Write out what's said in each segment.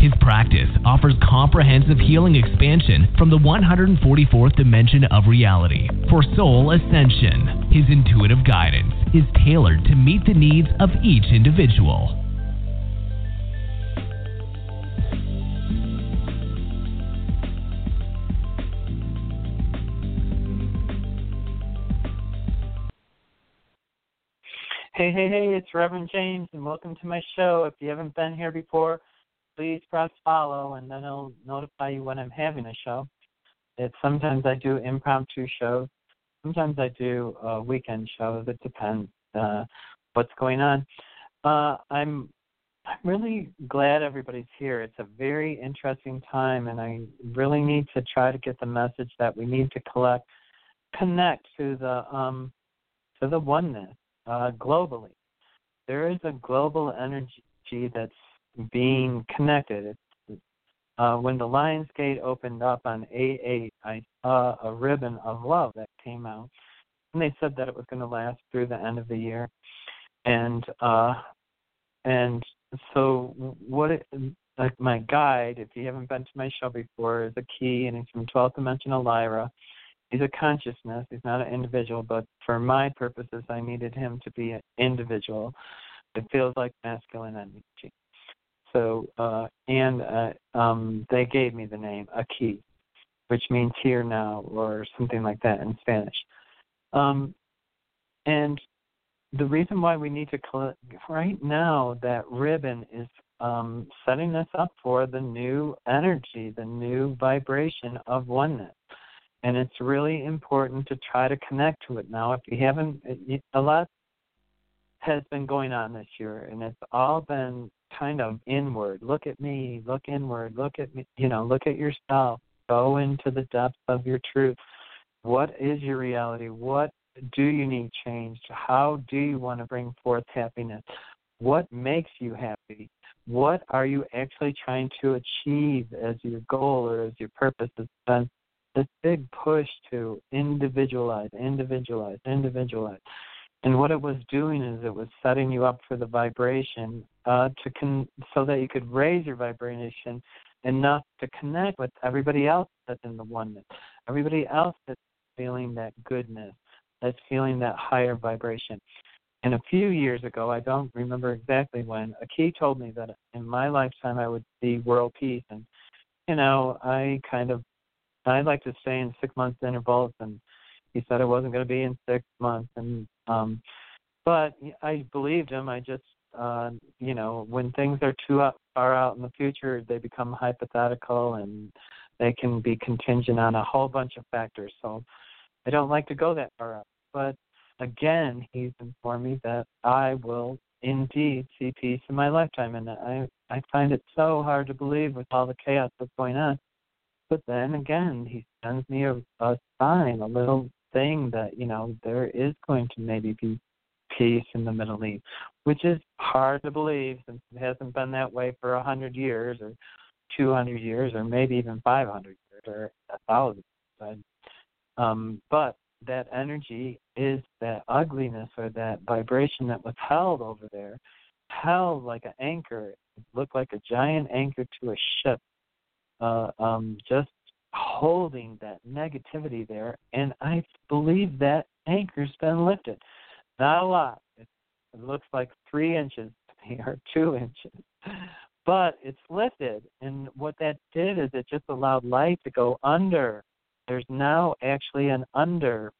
His practice offers comprehensive healing expansion from the 144th dimension of reality for soul ascension. His intuitive guidance is tailored to meet the needs of each individual. Hey, hey, hey, it's Reverend James, and welcome to my show. If you haven't been here before, please press follow, and then it'll notify you when I'm having a show. It's sometimes I do impromptu shows, sometimes I do uh, weekend shows. It depends uh, what's going on. Uh, I'm I'm really glad everybody's here. It's a very interesting time, and I really need to try to get the message that we need to collect, connect to the um, to the oneness uh, globally. There is a global energy that's being connected. Uh, when the Lions Gate opened up on A8, I saw a ribbon of love that came out, and they said that it was going to last through the end of the year. And uh, and so what it, like my guide, if you haven't been to my show before, is a key, and he's from 12th dimensional Lyra he's a consciousness. He's not an individual, but for my purposes, I needed him to be an individual. It feels like masculine energy. So, uh, and uh, um, they gave me the name Aquí, which means here now or something like that in Spanish. Um, and the reason why we need to collect right now that ribbon is um, setting us up for the new energy, the new vibration of oneness and it's really important to try to connect to it now. If you haven't, a lot has been going on this year, and it's all been kind of inward. Look at me, look inward, look at me, you know, look at yourself. Go into the depths of your truth. What is your reality? What do you need changed? How do you want to bring forth happiness? What makes you happy? What are you actually trying to achieve as your goal or as your purpose? It's been this big push to individualize, individualize, individualize. And what it was doing is it was setting you up for the vibration uh, to con- so that you could raise your vibration enough to connect with everybody else that's in the oneness, everybody else that's feeling that goodness, that's feeling that higher vibration. And a few years ago, I don't remember exactly when, Aquí told me that in my lifetime I would see world peace. And, you know, I kind of I'd like to stay in six month intervals, and he said it wasn't going to be in six months, and um, but I believed him. I just, uh, you know, when things are too up, far out in the future, they become hypothetical, and they can be contingent on a whole bunch of factors. So I don't like to go that far out. But again, he's informed me that I will indeed see peace in my lifetime, and I I find it so hard to believe with all the chaos that's going on. But then again, he sends me a, a sign, a little thing that, you know, there is going to maybe be peace in the Middle East, which is hard to believe since it hasn't been that way for a hundred years or two hundred years or maybe even five hundred years or a thousand. But, um, but that energy is that ugliness or that vibration that was held over there, held like an anchor. It looked like a giant anchor to a ship uh, um, just holding that negativity there, and I believe that anchor's been lifted. Not a lot. It, looks like three inches to me, or two inches, but it's lifted. And what that did is it just allowed light to go under. There's now actually an under,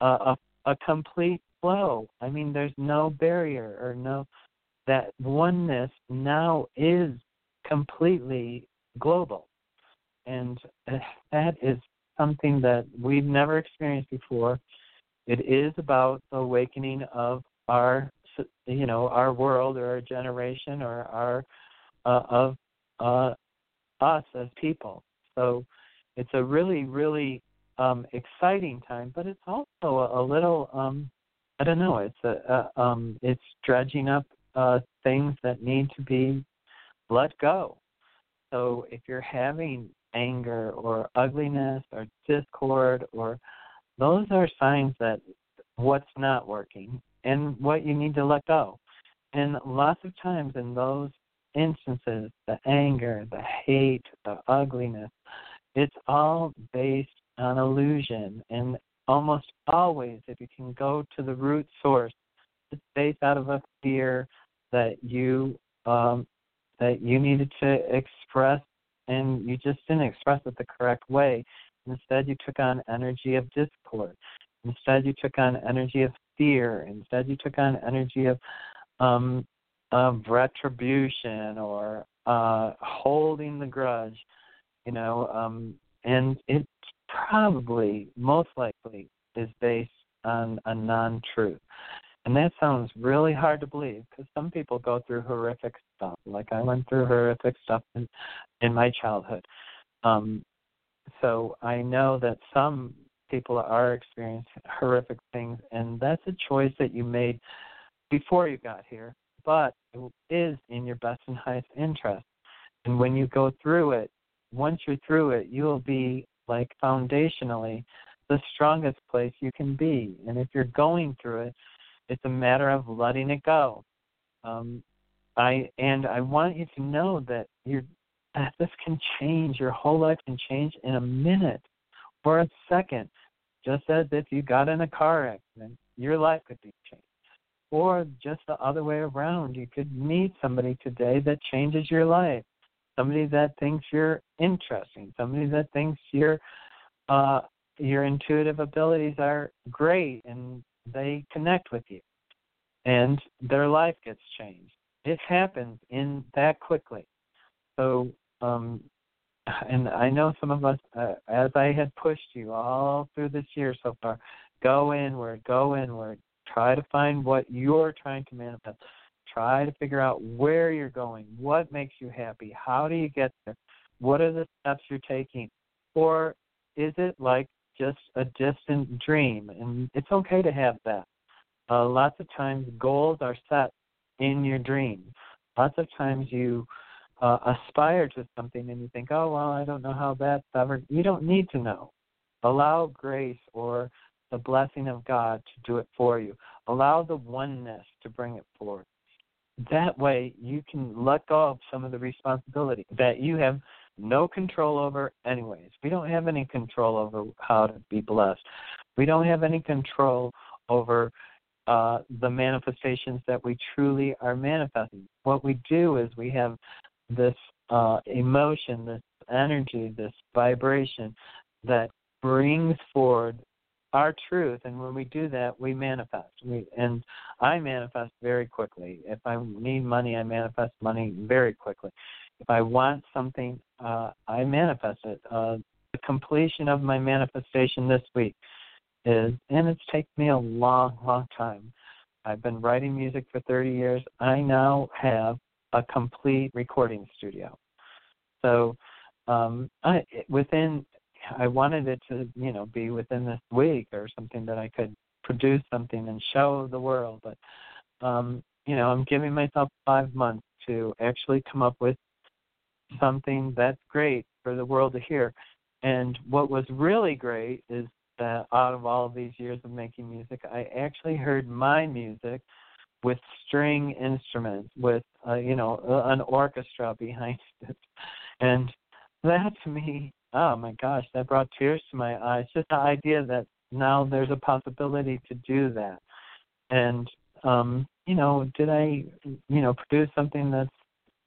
uh, a a complete flow. I mean, there's no barrier or no that oneness now is completely global. And that is something that we've never experienced before. It is about the awakening of our, you know, our world or our generation or our uh, of uh, us as people. So it's a really, really um, exciting time, but it's also a, a little um, I don't know. It's a, a um, it's dredging up uh, things that need to be let go. So if you're having anger or ugliness or discord or those are signs that what's not working and what you need to let go. And lots of times in those instances, the anger, the hate, the ugliness, it's all based on illusion. And almost always, if you can go to the root source, it's based out of a fear that you um, that you needed to express, and you just didn't express it the correct way. Instead, you took on energy of discord. Instead, you took on energy of fear. Instead, you took on energy of um, of retribution or uh, holding the grudge. You know, um, and it probably, most likely, is based on a non-truth. And that sounds really hard to believe because some people go through horrific stuff. Like I went through horrific stuff in, in my childhood. Um, so I know that some people are experiencing horrific things, and that's a choice that you made before you got here, but it is in your best and highest interest. And when you go through it, once you're through it, you'll be like foundationally the strongest place you can be. And if you're going through it, it's a matter of letting it go. Um, I and I want you to know that you that this can change. Your whole life can change in a minute or a second, just as if you got in a car accident, your life could be changed. Or just the other way around, you could meet somebody today that changes your life. Somebody that thinks you're interesting, somebody that thinks your uh, your intuitive abilities are great and they connect with you and their life gets changed. It happens in that quickly. So, um, and I know some of us, uh, as I had pushed you all through this year so far, go inward, go inward, try to find what you're trying to manifest. Try to figure out where you're going, what makes you happy, how do you get there, what are the steps you're taking, or is it like just a distant dream? And it's okay to have that. Uh, lots of times, goals are set in your dreams. Lots of times, you uh, aspire to something and you think, oh, well, I don't know how that's ever. You don't need to know. Allow grace or the blessing of God to do it for you. Allow the oneness to bring it forth. That way, you can let go of some of the responsibility that you have no control over, anyways. We don't have any control over how to be blessed. We don't have any control over uh, the manifestations that we truly are manifesting. What we do is we have this uh, emotion, this energy, this vibration that brings forward our truth, and when we do that, we manifest. We and I manifest very quickly. If I need money, I manifest money very quickly. If I want something, uh, I manifest it. Uh, the completion of my manifestation this week is, and it's taken me a long, long time. I've been writing music for 30 years. I now have a complete recording studio. So, um, I within, I wanted it to, you know, be within this week or something that I could produce something and show the world. But, um, you know, I'm giving myself five months to actually come up with something that's great for the world to hear. And what was really great is that out of all of these years of making music, I actually heard my music with string instruments, with uh, you know an orchestra behind it, and that to me, oh my gosh, that brought tears to my eyes. Just the idea that now there's a possibility to do that, and um, you know, did I, you know, produce something that's,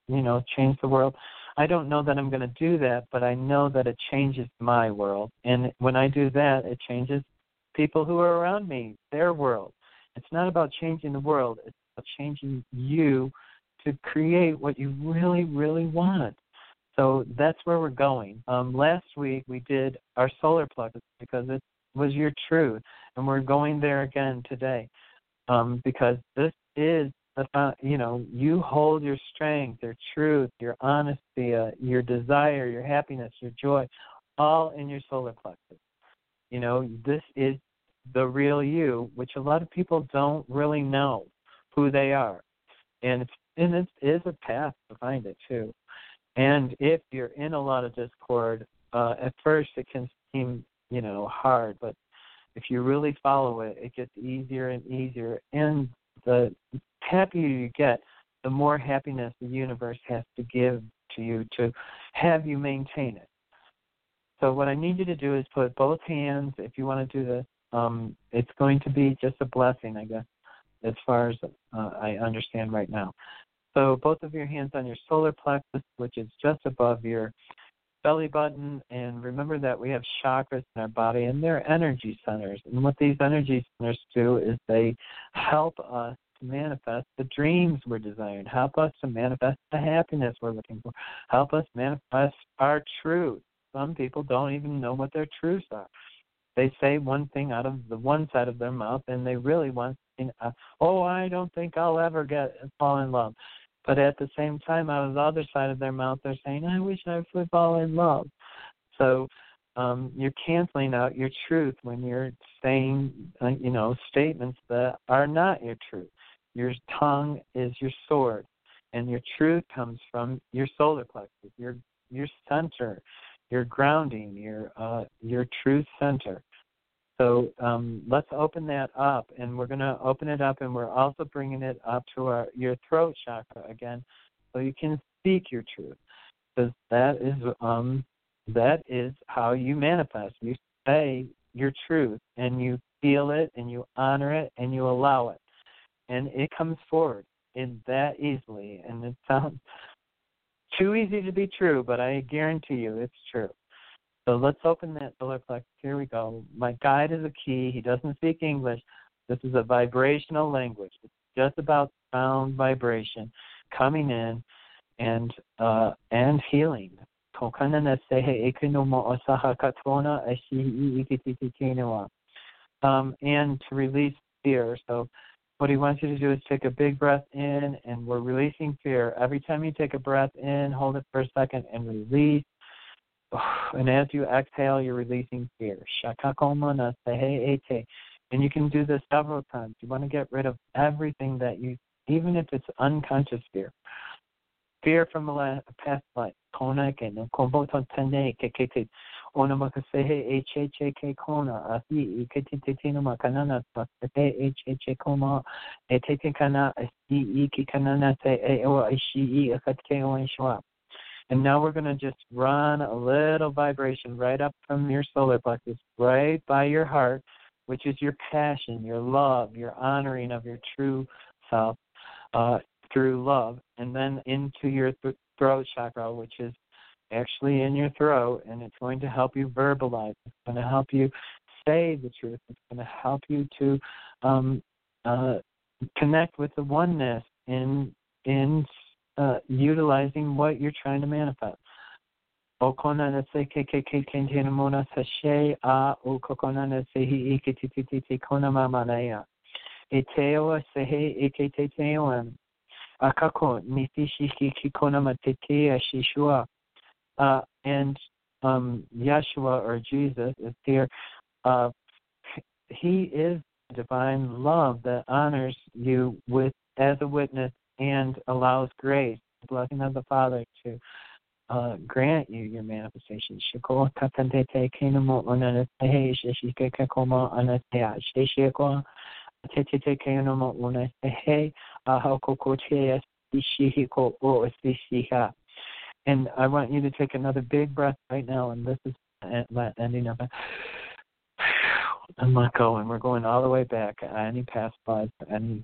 you know, changed the world? I don't know that I'm going to do that, but I know that it changes my world. And when I do that, it changes people who are around me, their world. It's not about changing the world, it's about changing you to create what you really, really want. So that's where we're going. Um, last week we did our solar plug because it was your truth, and we're going there again today um, because this is uh, you know, you hold your strength, your truth, your honesty, uh, your desire, your happiness, your joy, all in your solar plexus. You know, this is the real you, which a lot of people don't really know who they are. And it's and it is a path to find it too. And if you're in a lot of discord, uh, at first it can seem, you know, hard, but if you really follow it, it gets easier and easier. And the happier you get, the more happiness the universe has to give to you to have you maintain it. So what I need you to do is put both hands, if you want to do this, um, it's going to be just a blessing, I guess, as far as uh, I understand right now. So both of your hands on your solar plexus, which is just above your belly button, and remember that we have chakras in our body, and they're energy centers. And what these energy centers do is they help us to manifest the dreams we're desiring, help us to manifest the happiness we're looking for, help us manifest our truth. Some people don't even know what their truths are. They say one thing out of the one side of their mouth, and they really want, uh, oh, I don't think I'll ever get fall in love. But at the same time, out of the other side of their mouth, they're saying, I wish I would fall in love. So um, you're canceling out your truth when you're saying, uh, you know, statements that are not your truth. Your tongue is your sword, and your truth comes from your solar plexus, your your center, your grounding, your uh, your truth center. So um, let's open that up, and we're going to open it up, and we're also bringing it up to our your throat chakra again, so you can speak your truth, because that is um, that is how you manifest. You say your truth, and you feel it, and you honor it, and you allow it, and it comes forward in that easily. And it sounds too easy to be true, but I guarantee you it's true. So let's open that solar plexus. Here we go. My guide is a key. He doesn't speak English. This is a vibrational language. It's just about sound vibration coming in and uh, and healing. Um, and to release fear. So what he wants you to do is take a big breath in and we're releasing fear. Every time you take a breath in, hold it for a second and release and as you exhale, you're releasing fear. And you can do this several times. You want to get rid of everything that you, even if it's unconscious fear. Fear from the past life. Ona makasehe h h k kona te no makanana sa te h h koma e te te kana asi i ki kanana te e o i shi i akat ke o shwa and now we're going to just run a little vibration right up from your solar plexus, right by your heart, which is your passion, your love, your honoring of your true self uh, through love, and then into your th- throat chakra, which is actually in your throat, and it's going to help you verbalize. It's going to help you say the truth. It's going to help you to um, uh, connect with the oneness in in uh, utilizing what you're trying to manifest. Okona na se ke ke ke kentena mona sa she a o kokona na se hi i ke ti ti ti ti kona mama na ya. E te o se he e ke te te o an. A kako ni ti shi ki kona ma te te a shishua. Uh, and um, Yeshua or Jesus is here. Uh, he is divine love that honors you with as a witness and allows grace, the blessing of the Father to uh, grant you your manifestation. And I want you to take another big breath right now, and this is ending of it. And let go, and we're going all the way back. Any past lives, any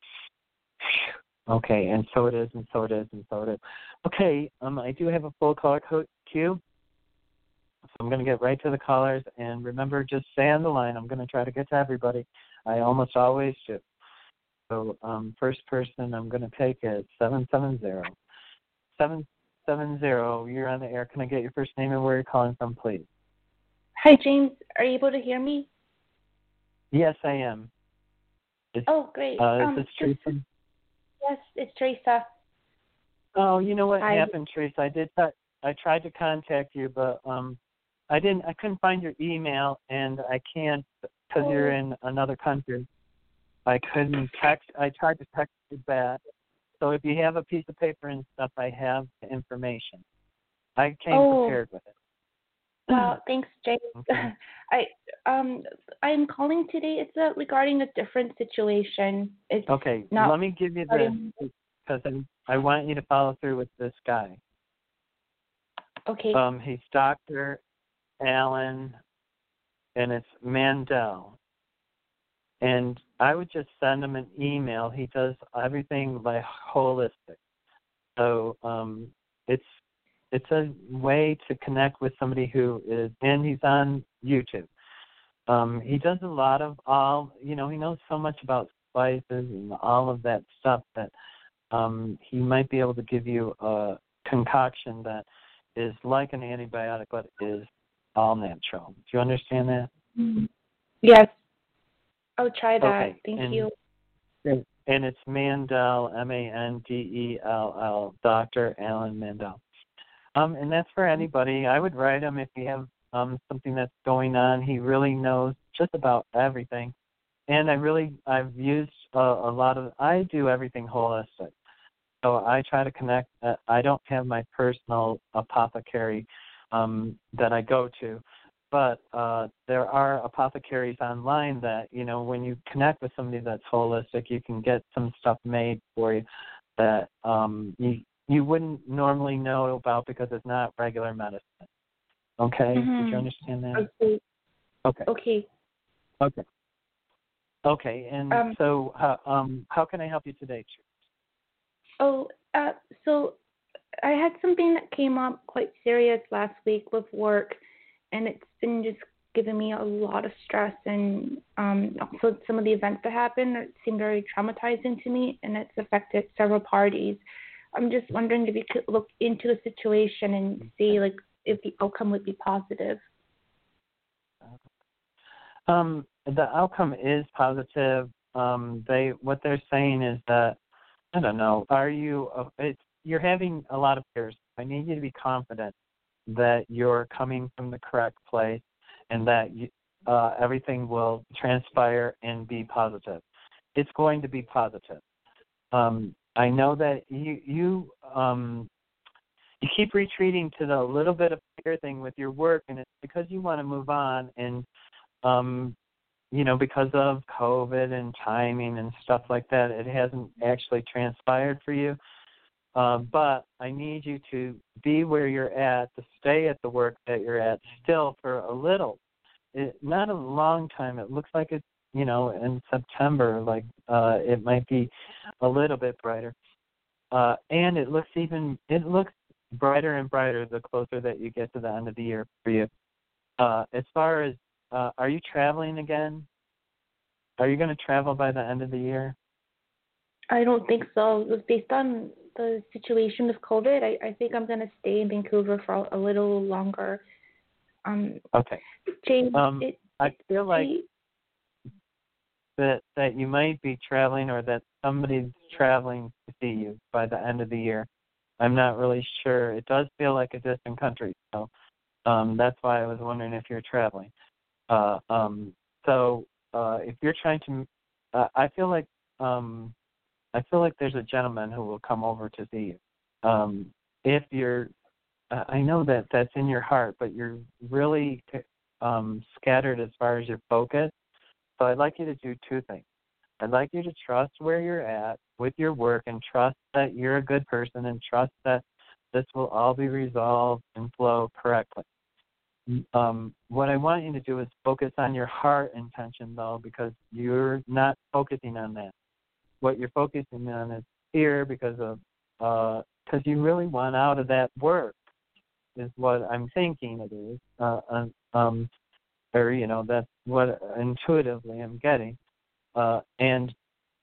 Okay, and so it is, and so it is, and so it is. Okay, um, I do have a full color code queue. So I'm going to get right to the callers. And remember, just stay on the line. I'm going to try to get to everybody. I almost always do. So, um, first person I'm going to take is 770. 770, you're on the air. Can I get your first name and where you're calling from, please? Hi, James. Are you able to hear me? Yes, I am. Is, oh, great. Uh, um, is this Teresa? Yes, it's Teresa. Oh, you know what Hi. happened, Teresa? I did. T- I tried to contact you, but um, I didn't. I couldn't find your email, and I can't because you're Oh. in another country. I couldn't text. I tried to text you back. So if you have a piece of paper and stuff, I have the information. I came Oh. prepared with it. Well, thanks, James. Okay. I um I'm calling today. It's uh, regarding a different situation. It's Okay, let me give you this because I, I want you to follow through with this guy. okay. Um, he's Dr. Alan, and it's Mandell. And I would just send him an email. He does everything by holistic. So um, it's it's a way to connect with somebody who is, and he's on YouTube. Um, he does a lot of all, you know, he knows so much about spices and all of that stuff that um, he might be able to give you a concoction that is like an antibiotic but is all natural. Do you understand that? Mhm. Yes. I'll try that. Okay, Thank and- you. And it's Mandell, M A N D E L L, Dr. Alan Mandell. Um, and that's for anybody. I would write him if you have um, something that's going on. He really knows just about everything. And I really, I've used a, a lot of, I do everything holistic. So I try to connect. Uh, I don't have my personal apothecary um, that I go to, but uh, there are apothecaries online that you know when you connect with somebody that's holistic, you can get some stuff made for you that um, you you wouldn't normally know about because it's not regular medicine. Okay, did Mhm. you understand that? Okay. Okay, Okay. okay, okay. And Um, so, how, um, how can I help you today? Oh, uh, so I had something that came up quite serious last week with work, and it's been just giving me a lot of stress. And um, also, some of the events that happened that seem very traumatizing to me, and it's affected several parties. I'm just wondering if you could look into the situation and see like if the outcome would be positive. Um, the outcome is positive. Um, they what they're saying is that I don't know. Are you? Uh, it's you're having a lot of fears. I need you to be confident that you're coming from the correct place and that you, uh, everything will transpire and be positive. It's going to be positive. Um, I know that you you um, you keep retreating to the little bit of fear thing with your work, and it's because you want to move on and um, you know, because of COVID and timing and stuff like that, it hasn't actually transpired for you. Uh, but I need you to be where you're at, to stay at the work that you're at still for a little. It, not a long time. It looks like it's, you know, in September, like uh, it might be a little bit brighter. Uh, and it looks even, it looks brighter and brighter the closer that you get to the end of the year for you. Uh, as far as uh, are you traveling again? Are you going to travel by the end of the year? I don't think so. It was based on the situation with COVID. I, I think I'm gonna stay in Vancouver for a, little longer. Um, Okay. James, Um, it, I feel like that that you might be traveling or that somebody's traveling to see you by the end of the year. I'm not really sure. It does feel like a distant country, so um, that's why I was wondering if you're traveling. Uh, um, so uh, if you're trying to, uh, I feel like um, I feel like there's a gentleman who will come over to see you. Um, if you're, I know that that's in your heart, but you're really um, scattered as far as your focus. So I'd like you to do two things. I'd like you to trust where you're at with your work and trust that you're a good person and trust that this will all be resolved and flow correctly. Um, what I want you to do is focus on your heart intention, though, because you're not focusing on that. What you're focusing on is fear because of because you really want out of that work. is what I'm thinking it is. Uh, um, or you know that's what intuitively I'm getting. Uh, and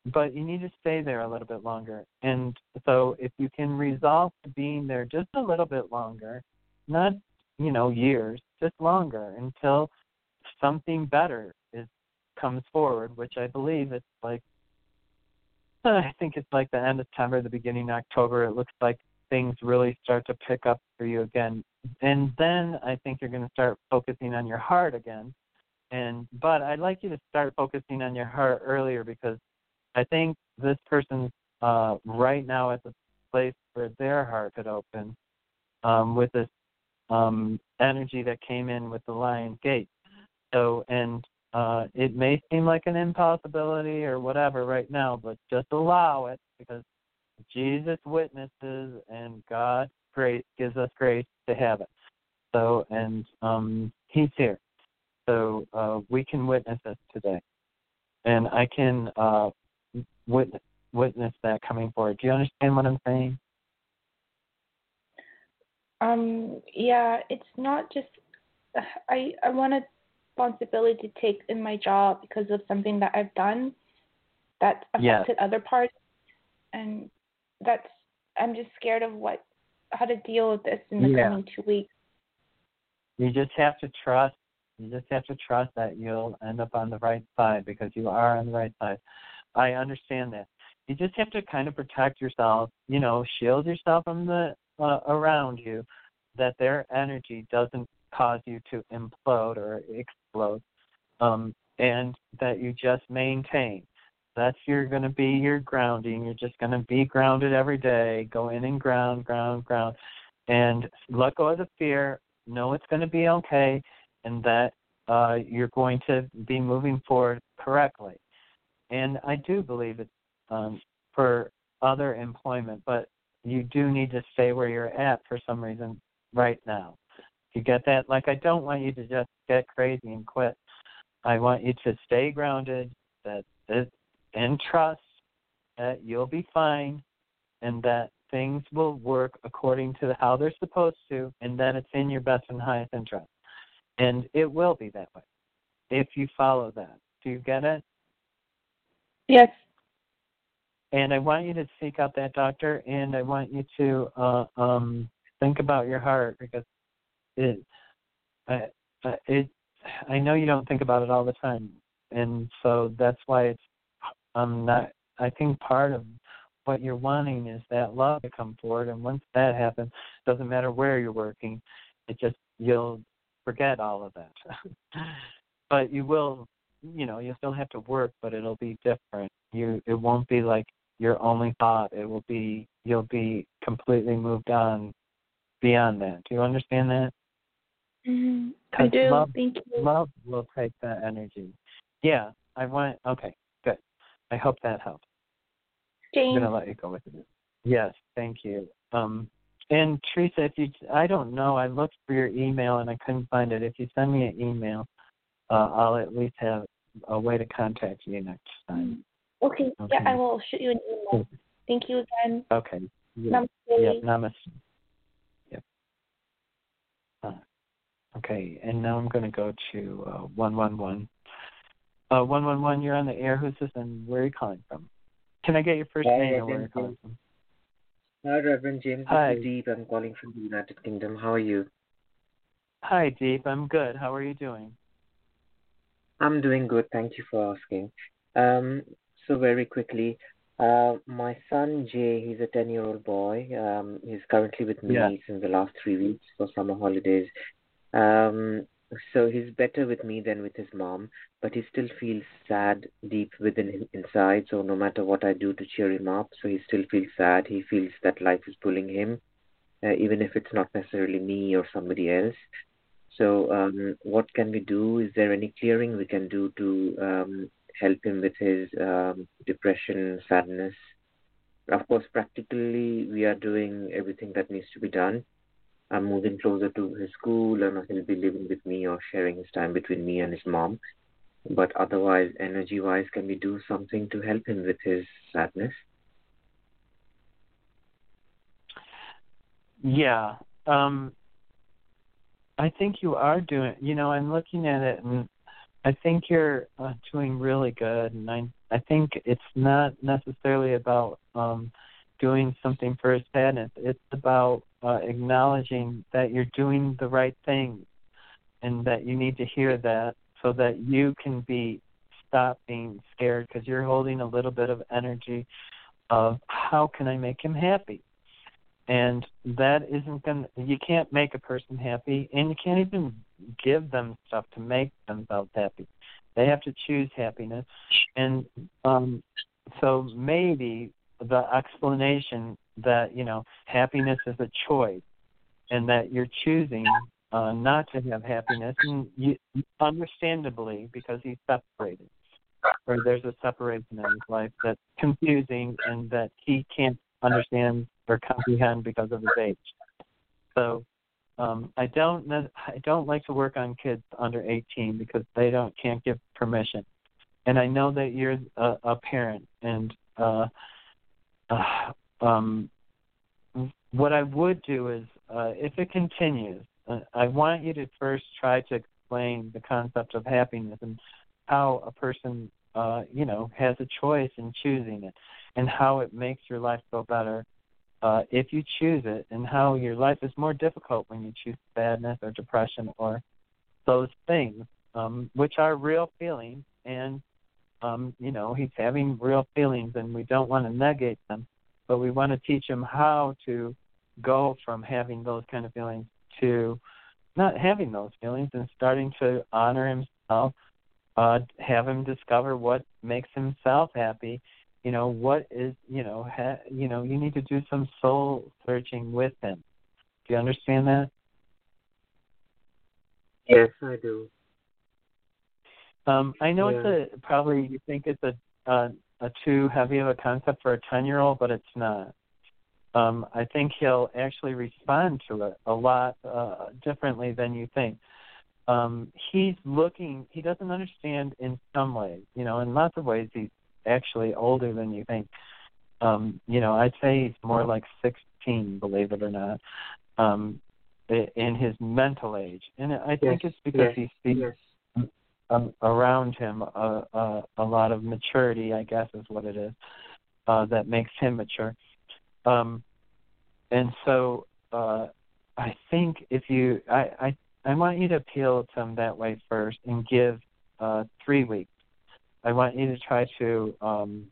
but you need to stay there a little bit longer. And so if you can resolve to being there just a little bit longer, not you know years, just longer until something better is comes forward, which I believe it's like I think it's like the end of September, the beginning of October. It looks like things really start to pick up for you again. And then I think you're going to start focusing on your heart again. And but I'd like you to start focusing on your heart earlier because I think this person's uh, right now at the place where their heart could open um, with this um, energy that came in with the Lion Gate. So, and uh, it may seem like an impossibility or whatever right now, but just allow it because Jesus witnesses and God grace gives us grace to have it. So, and um, He's here. So uh, we can witness this today. And I can uh, witness, witness that coming forward. Do you understand what I'm saying? Um, yeah, it's not just I I want a responsibility to take in my job because of something that I've done that affected yes. other parts, and that's I'm just scared of what how to deal with this in the yeah. coming two weeks. You just have to trust. You just have to trust that you'll end up on the right side because you are on the right side. I understand that. You just have to kind of protect yourself. You know, shield yourself from the uh, around you, that their energy doesn't cause you to implode or explode, um, and that you just maintain. That's you're going to be your grounding. You're just going to be grounded every day. Go in and ground, ground, ground, and let go of the fear. Know it's going to be okay, and that uh, you're going to be moving forward correctly. And I do believe it's um, for other employment, but you do need to stay where you're at for some reason right now. You get that? Like I don't want you to just get crazy and quit. I want you to stay grounded, that and trust that you'll be fine and that things will work according to how they're supposed to and that it's in your best and highest interest. And it will be that way if you follow that. Do you get it? Yes. And I want you to seek out that doctor and I want you to uh um think about your heart because it uh, it I know you don't think about it all the time and so that's why it's um not I think part of what you're wanting is that love to come forward and once that happens doesn't matter where you're working it just you'll forget all of that. But you will you know you'll still have to work but it'll be different. You it won't be like your only thought. It will be you'll be completely moved on beyond that. Do you understand that? Mm-hmm. i do. love, thank you. love will take that energy. Yeah i want okay i hope that helps James. i'm going to let you go with it yes thank you um and Teresa, if you, I don't know, I looked for your email and I couldn't find it. If you send me an email, uh, I'll at least have a way to contact you next time. Okay. okay. Yeah, I will shoot you an email. Thank you again. Okay. Yeah. Namaste. Yep. Namaste. Yep. Uh, okay, and now I'm going to go to uh, one one one. Uh, one one one. You're on the air. Who's this, and where are you calling from? Can I get your first Hi, name and where you're calling from? Hi, Reverend James. Hi. This is Deep. I'm calling from the United Kingdom. How are you? Hi, Deep. I'm good. How are you doing? I'm doing good. Thank you for asking. Um, so very quickly, uh, my son Jay, he's a 10 year old boy. Um, he's currently with me Yeah. since the last three weeks for summer holidays. Um, so he's better with me than with his mom, but he still feels sad deep within him inside. So no matter what I do to cheer him up, so he still feels sad. He feels that life is pulling him, uh, even if it's not necessarily me or somebody else. So, um, what can we do? Is there any clearing we can do to um, help him with his um, depression, sadness? Of course, practically, we are doing everything that needs to be done. I'm moving closer to his school, and he'll be living with me or sharing his time between me and his mom. But otherwise, energy wise, can we do something to help him with his sadness? Yeah. Um, I think you are doing. You know, I'm looking at it, and I think you're uh, doing really good. And I I think it's not necessarily about um doing something for his sadness. It's about uh, acknowledging that you're doing the right thing, and that you need to hear that so that you can be stop being scared because you're holding a little bit of energy of how can I make him happy? And that isn't going to you can't make a person happy and you can't even give them stuff to make themselves happy. They have to choose happiness. And um so maybe the explanation that you know happiness is a choice and that you're choosing uh not to have happiness and you understandably because he's separated or there's a separation in his life that's confusing and that he can't understand or comprehend because of his age. So um, I don't I don't like to work on kids under 18 because they don't can't give permission. And I know that you're a, a parent, and uh, uh, um, what I would do is uh, if it continues, uh, I want you to first try to explain the concept of happiness and how a person uh, you know has a choice in choosing it, and how it makes your life go better uh, if you choose it, and how your life is more difficult when you choose sadness or depression or those things, um, which are real feelings, and um, you know he's having real feelings, and we don't want to negate them, but we want to teach him how to go from having those kind of feelings to not having those feelings and starting to honor himself, uh, have him discover what makes himself happy, you know what is you know ha, you know you need to do some soul searching with him. Do you understand that? Yes i do. Um i know yeah. it's a probably you think it's a uh, a too heavy of a concept for a ten year old but it's not um i think he'll actually respond to it a lot uh differently than you think um he's looking he doesn't understand in some ways you know in lots of ways he's actually older than you think. Um, you know, I'd say he's more like 16, believe it or not, um, in his mental age. And I think yes, it's because yes, he sees yes. Um, around him a, a, a lot of maturity, I guess is what it is, uh, that makes him mature. Um, and so uh, I think if you, I, I, I want you to appeal to him that way first and give uh, three weeks I want you to try to um,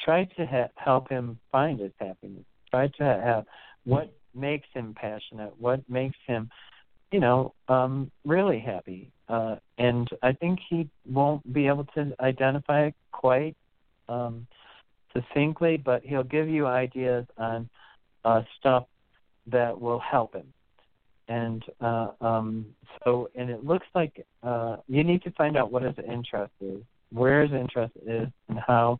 try to ha- help him find his happiness. Try to have what makes him passionate, what makes him, you know, um, really happy. Uh, and I think he won't be able to identify it quite um, succinctly, but he'll give you ideas on uh, stuff that will help him. And uh, um, so, and it looks like uh, you need to find out what his interest is where his interest is and how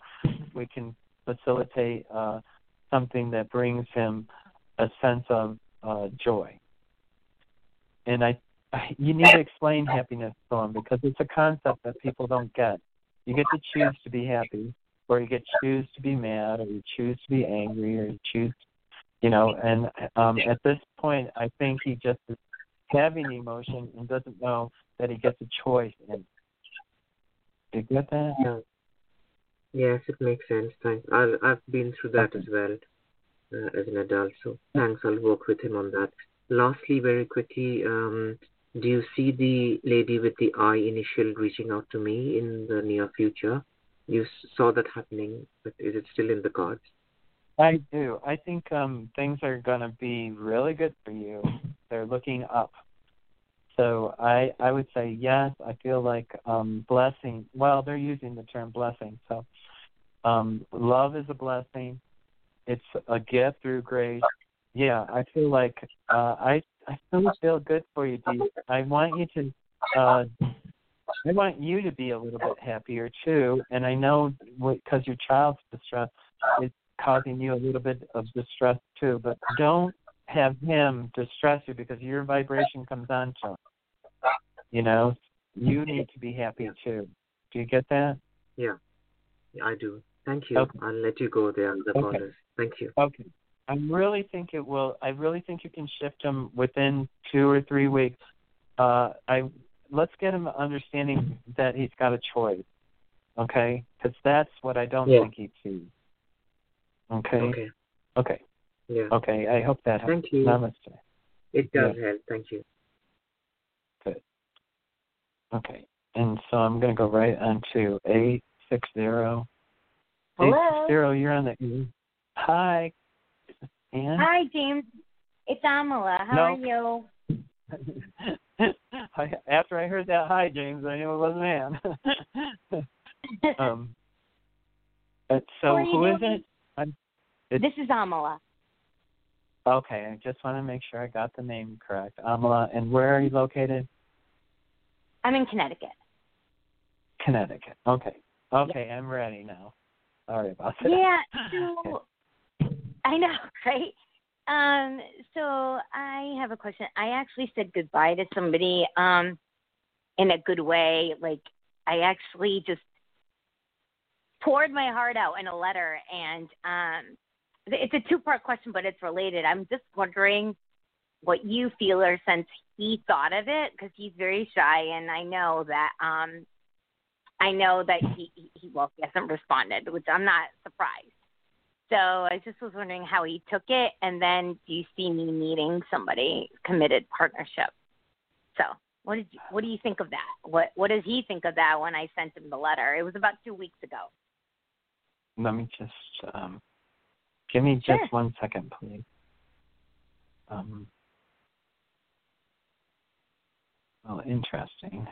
we can facilitate uh, something that brings him a sense of uh, joy. And I, I, you need to explain happiness to him because it's a concept that people don't get. You get to choose to be happy, or you get to choose to be mad, or you choose to be angry, or you choose, you know. And um, at this point, I think he just is having emotion and doesn't know that he gets a choice And do you get that? Yeah. Yes, it makes sense. Thanks. I'll, I've been through that as well uh, as an adult. So thanks. I'll work with him on that. Lastly, very quickly, um, do you see the lady with the I initial reaching out to me in the near future? You saw that happening, but is it still in the cards? I do. I think um, things are going to be really good for you. They're looking up. So I I would say yes. I feel like um, blessing. Well, they're using the term blessing. So um, love is a blessing. It's a gift through grace. Yeah, I feel like uh, I I still feel good for you, Dee. I want you to. Uh, I want you to be a little bit happier too, and I know because your child's distress is causing you a little bit of distress too. But don't have him distress you because your vibration comes on to him. You know, you need to be happy too. Do you get that? Yeah, yeah I do. Thank you. Okay. I'll let you go there, the okay. Thank you. Okay. I really think it will. I really think you can shift him within two or three weeks. uh, I let's get him understanding that he's got a choice. Okay, because that's what I don't Yeah. think he sees. Okay. Okay. Okay. Yeah. Okay. I hope that helps. Thank you. Namaste. It does help. Thank you. Good. Okay. And so I'm going to go right on to eight six zero. Hello. Zero. You're on the. Hi. Ann. Hi, James. It's Amala. How No. are you? I, after I heard that hi, James, I knew it wasn't Ann. um. uh, so How are you who is it? I'm, this is Amala. okay, I just want to make sure I got the name correct. Amala, and where are you located? I'm in Connecticut. Connecticut. Okay. Okay, I'm ready now. Sorry about that. Yeah, so I know, right? Um, so I have a question. I actually said goodbye to somebody um in a good way. Like I actually just poured my heart out in a letter and um it's a two part question but it's related. I'm just wondering what you feel or sense he thought of it because he's very shy and I know that um I know that he he well he hasn't responded, which I'm not surprised. So I just was wondering how he took it, and then do you see me needing somebody committed partnership? So what did you, what do you think of that? What what does he think of that when I sent him the letter? It was about two weeks ago. Let me just um give me just Sure. one second, please. Um well, interesting.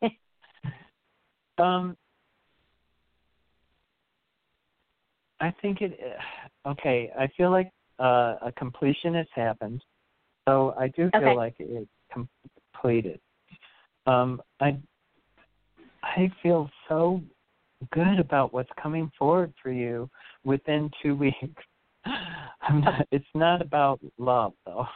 um I think it okay, I feel like uh a completion has happened. So I do feel Okay. like it's completed. Um I I feel so good about what's coming forward for you within two weeks. I'm not, it's not about love though.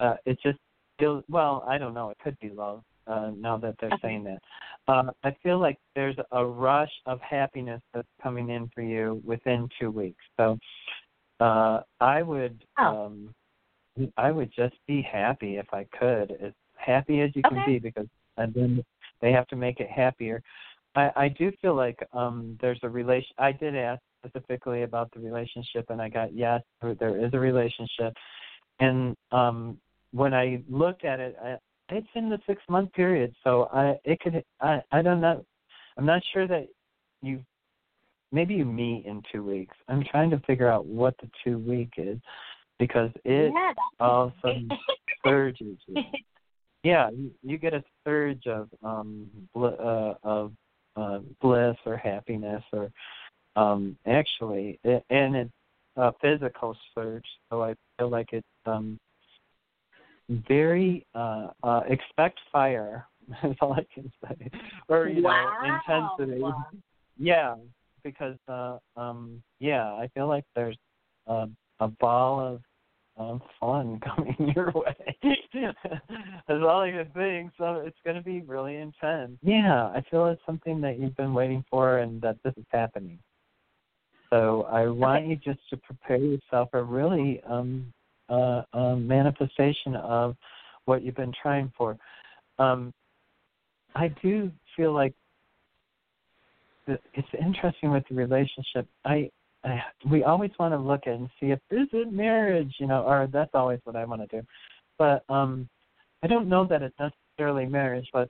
Uh, it just feels well. I don't know. It could be love. Uh, now that they're saying that, uh, I feel like there's a rush of happiness that's coming in for you within two weeks. So, uh, I would, Oh. um, I would just be happy if I could, as happy as you can be, because and then they have to make it happier. I, I do feel like um there's a relation. I did ask specifically about the relationship, and I got yes, there- there is a relationship. And um when I looked at it, I, it's in the six month period, so I it could I I don't know. I'm not sure that you maybe you meet in two weeks. I'm trying to figure out what the two week is because it yeah, all of a surges. yeah, you, you get a surge of um bl- uh, of uh, bliss or happiness or um actually it, and it's a physical surge. So I feel like it's um very uh uh expect fire. That's all I can say. Or you wow. know intensity. Yeah, because uh um yeah, I feel like there's a a ball of of fun coming your way. That's all I can think. So it's gonna be really intense. Yeah, I feel it's something that you've been waiting for and that this is happening. So I want you just to prepare yourself for really um uh, a manifestation of what you've been trying for. Um I do feel like it's interesting with the relationship. I, I we always want to look at and see if this is marriage, you know, or that's always what I want to do. But um I don't know that it's necessarily marriage, but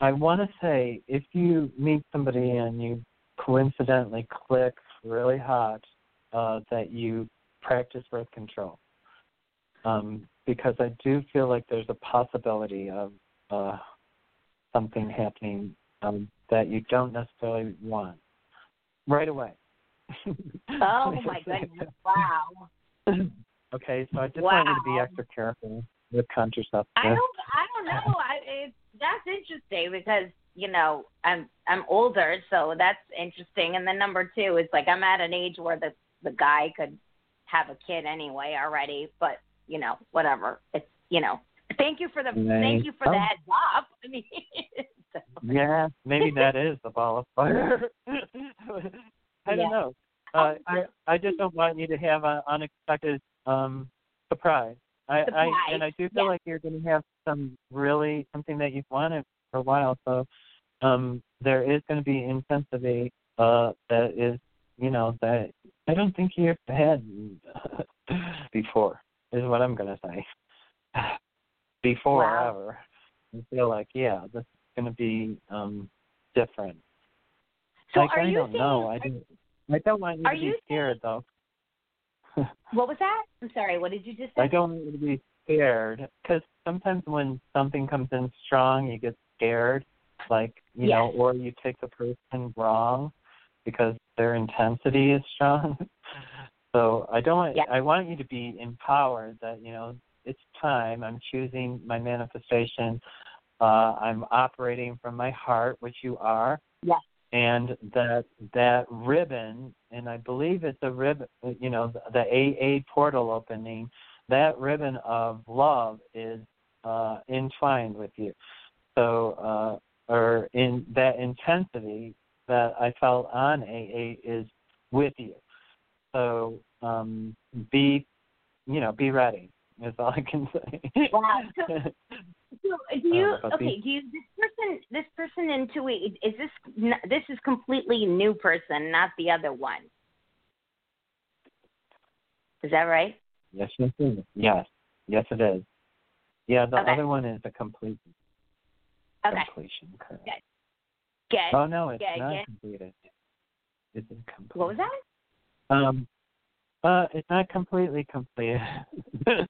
I want to say if you meet somebody and you coincidentally click really hot, uh, that you practice birth control. Um, because I do feel like there's a possibility of uh, something happening um, that you don't necessarily want right away. Oh my goodness! Wow. okay, so I just want you to be extra careful with contraceptive. I don't. I don't know. I, it, that's interesting because you know I'm I'm older, so that's interesting. And then number two is like I'm at an age where the the guy could have a kid anyway already, but you know whatever. It's you know. Thank you for the thank you for the Oh. heads up. I mean, so- Yeah, maybe that is the ball of fire. I don't Yeah. know. Uh, I I just don't want you to have an unexpected um surprise. I, I Surprise. and I do feel Yeah. like you're going to have some really something that you've wanted for a while. So um there is going to be intensity uh that is you know that I don't think you've had before is what I'm to say. Before Wow. ever, I feel like yeah, this is to be um different. So like are I you don't saying? know. I don't. I don't want you to be you scared though. What was that? I'm sorry. What did you just say? I don't want you to be scared because sometimes when something comes in strong, you get scared, like you know, or you take the person wrong because their intensity is strong. so I don't want. Yeah. I want you to be empowered that you know it's time. I'm choosing my manifestation. Uh, I'm operating from my heart, which you are. Yes. And that that ribbon, and I believe it's a ribbon. You know, the, the AA portal opening that ribbon of love is uh, entwined with you. So, uh, or in that intensity that I felt on AA is with you. So, um, be, you know, be ready. Is all I can say. Wow. So, so do you Uh, but okay? Do you this person this person into is this this is completely new person, not the other one? Is that right? yes, yes, it is. yes, yes, it is. Yeah, the Okay. other one is a complete Okay. completion. Correct. Good. Good. Oh no, it's Yeah, not yeah. completed. It's incomplete. What was that? Um, uh, it's not completely completed. I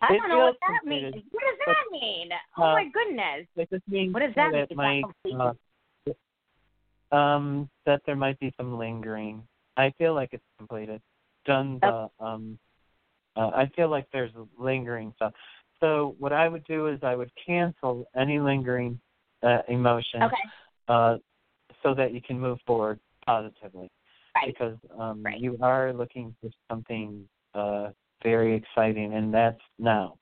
I don't know what that means. What does that mean? Oh uh, my goodness. It just means What does that mean? it Is that might, uh, um, that there might be some lingering. I feel like it's completed. Done the um, uh, I feel like there's lingering stuff. So what I would do is I would cancel any lingering uh, emotion, Okay. uh, so that you can move forward positively. Right. because um, Right. you are looking for something uh, very exciting, and that's now.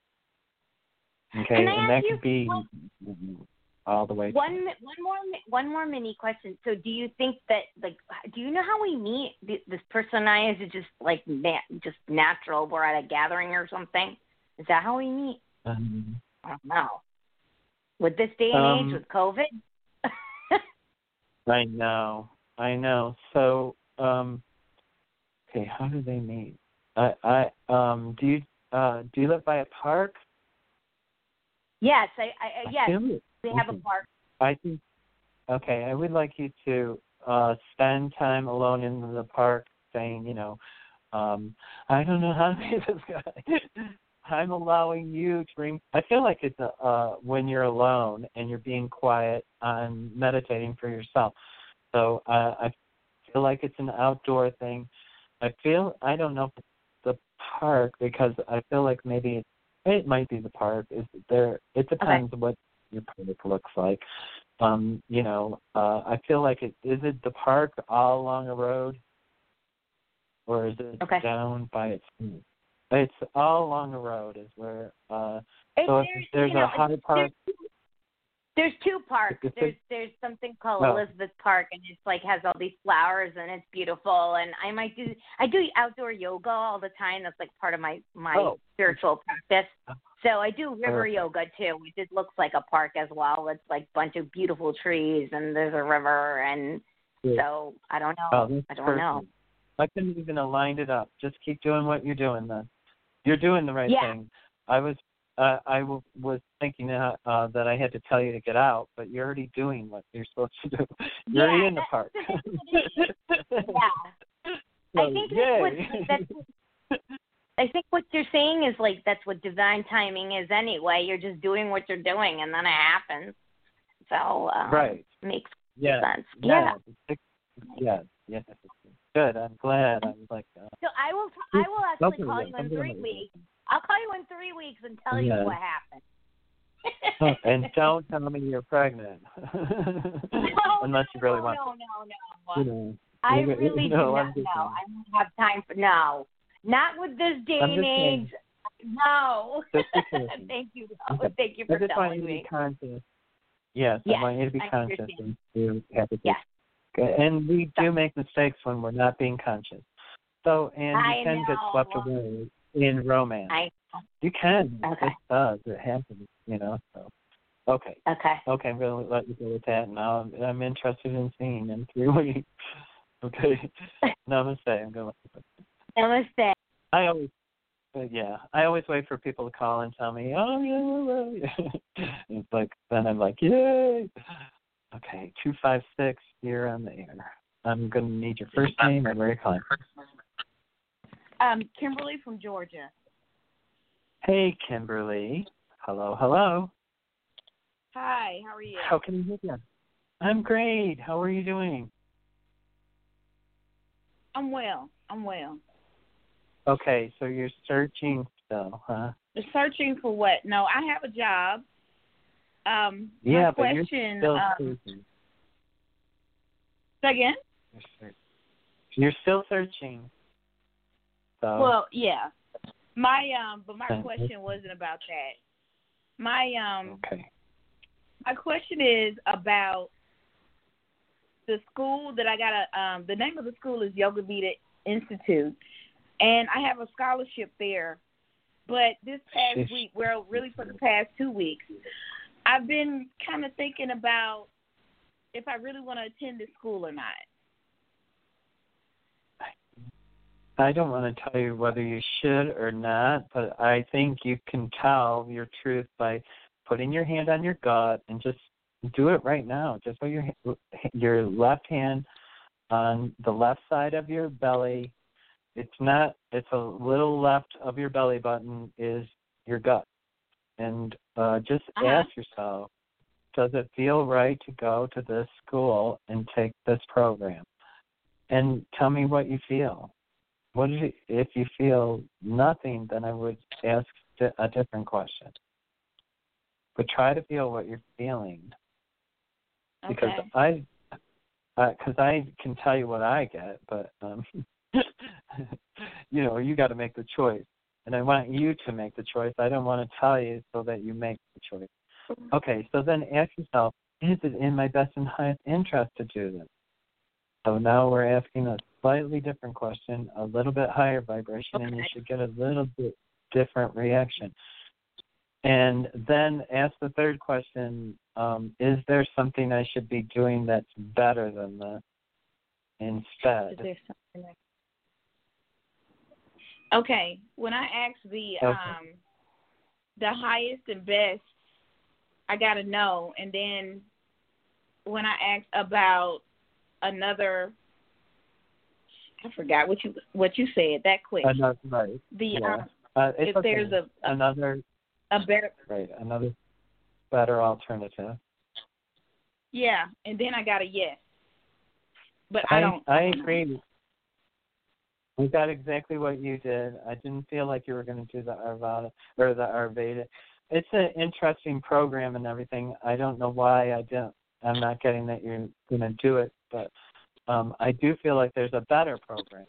Okay, Can I and that could be one- all the way. One one more one more mini question. So, do you think that like do you know how we meet? This person and I is it just like na- just natural? We're at a gathering or something. Is that how we meet? Um, I don't know. With this day and Um, age, with COVID. I know, I know. So, um, okay, how do they meet? I, I, um, do you, uh, do you live by a park? yes, I, I, I I yes, do. we have a park. I think. Okay, I would like you to uh spend time alone in the park, saying, you know, um, I don't know how to be this guy. I'm allowing you to bring. I feel like it's a, uh when you're alone and you're being quiet, I'm meditating for yourself. So uh, I feel like it's an outdoor thing. I feel I don't know if the park because I feel like maybe it, it might be the park. Is there? It depends what your park looks like. Um, you know, uh, I feel like it is it the park all along a road, or is it Okay. down by its? It's all along a road is where. uh So if there's you know, a high park. There's there's two parks. There's there's something called Oh. Elizabeth Park, and it's like has all these flowers, and it's beautiful. And I might do I do outdoor yoga all the time. That's like part of my my Oh. spiritual practice. Uh-huh. So I do river yoga too, which it looks like a park as well. It's like a bunch of beautiful trees, and there's a river, and Yeah. so I don't know. Oh, I don't perfect. know. I couldn't even have lined it up. Just keep doing what you're doing then. You're doing the right Yeah. thing. I was uh, I w- was thinking uh, uh, that I had to tell you to get out, but you're already doing what you're supposed to do. You're Yeah, in the park. Yeah. So, I think that's what that's I think what you're saying is like that's what divine timing is anyway. You're just doing what you're doing and then it happens. So um, right. makes Yeah. sense. Yeah. Yeah. Yes. Yes. Good. I'm glad. I was like, uh, So I will I will actually call you in three weeks. I'll call you in three weeks and tell Yeah. you what happened. and don't tell me you're pregnant. no, Unless you really no, want. no, no, You no. know. I you- really no, do not know. I don't have time for no. Not with this day and just saying. age. No. Just. Thank you. Okay. Thank you I for just want telling you to be conscious. Yes, Yes, I want you to be I conscious understand. and to Yes. Good. And we do make mistakes when we're not being conscious. So and you I can get swept away in romance. I You can. Okay. It does. It happens. You know. So. Okay. okay. Okay. I'm gonna let you go with that. Now I'm, I'm interested in seeing in three weeks. Okay. Namaste. I'm gonna. Namaste. I always. But yeah, I always wait for people to call and tell me, oh yeah, yeah, yeah. it's like then I'm like, yay. Okay, two five six. You're on the air. I'm gonna need your first name and where you're calling. Um, Kimberly from Georgia. Hey, Kimberly. Hello, hello. Hi, how are you? How can I help you? I'm great. How are you doing? I'm well. I'm well. Okay, so you're searching still, huh? Searching for what? No, I have a job. Um, Yeah, but you're question. still um, searching. say again? You're, you're still searching. So Well, yeah. My um, but my question wasn't about that. My um, okay. my question is about the school that I got a um the name of the school is Yoga Veda Institute and I have a scholarship there. But this past week, well really for the past two weeks, I've been kind of thinking about if I really want to attend this school or not. I don't want to tell you whether you should or not, but I think you can tell your truth by putting your hand on your gut and just do it right now. Just put your your left hand on the left side of your belly. It's not. It's a little left of your belly button is your gut, and uh, just Uh-huh. ask yourself, does it feel right to go to this school and take this program? And tell me what you feel. What it, if you feel nothing, then I would ask a different question. But try to feel what you're feeling because Okay. I, because I can tell you what I get, but um, you know, you got to make the choice, and I want you to make the choice. I don't want to tell you so that you make the choice. Okay, so then ask yourself, is it in my best and highest interest to do this? So now we're asking a slightly different question, a little bit higher vibration, and you should get a little bit different reaction. And then ask the third question, um, is there something I should be doing that's better than Is instead? like Okay. When I asked the Okay. um the highest and best, I gotta know. And then when I asked about another I forgot what you what you said that quick. Another, right. the yeah. um Uh, if okay. there's a, a another a better right, another better alternative. yeah, and then I got a yes. But I, I don't I agree. We got exactly what you did. I didn't feel like you were going to do the Ayurveda or the Ayurveda. It's an interesting program and everything. I don't know why I don't. I'm not getting that you're going to do it, but um, I do feel like there's a better program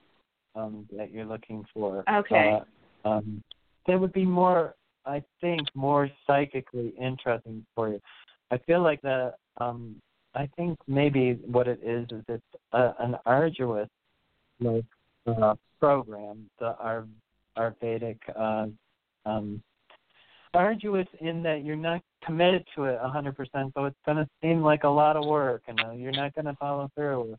um, that you're looking for. Okay. Uh, um, that would be more, I think, more psychically interesting for you. I feel like the um, I think maybe what it is is it's a, an arduous like uh, program, the Ar- Ayurvedic uh, um, arduous in that you're not committed to it a 100%, so it's going to seem like a lot of work, and uh, you're not going to follow through.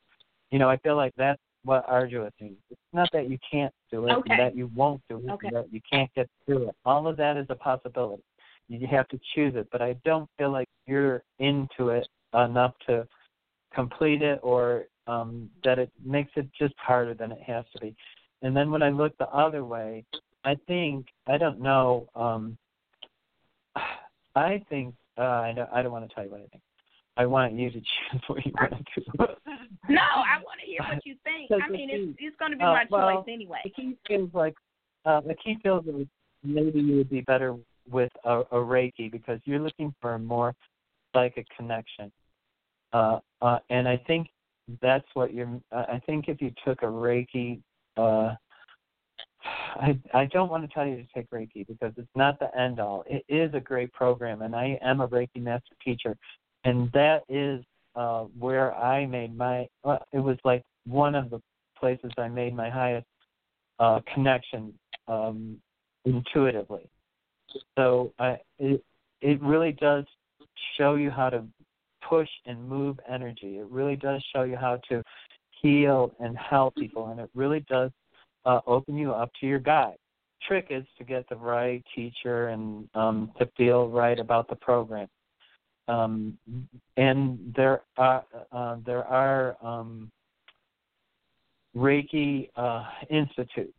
You know, I feel like that's what arduous means. It's not that you can't do it, Okay. that you won't do it, Okay. that you can't get through it. All of that is a possibility. You have to choose it, but I don't feel like you're into it enough to complete it or um that it makes it just harder than it has to be. And then when I look the other way, I think I don't know, um I think uh I don't I don't want to tell you what I think. I want you to choose what you want to do. No, I want to hear what you think. I mean, it's it's going to be uh, my well, choice anyway. the key feels like uh, the key feels that maybe you would be better with a, a Reiki because you're looking for a more psychic connection. Uh, uh, and I think that's what you're. I I think if you took a Reiki, uh, I I don't want to tell you to take Reiki because it's not the end all. It is a great program, and I am a Reiki master teacher, and that is uh, where I made my. Uh, it was like one of the places I made my highest uh, connection um, intuitively. So I, it it really does show you how to push and move energy. It really does show you how to heal and help people, and it really does uh, open you up to your guide. Trick is to get the right teacher and um, to feel right about the program. Um, and there are uh, there are um, Reiki uh, institutes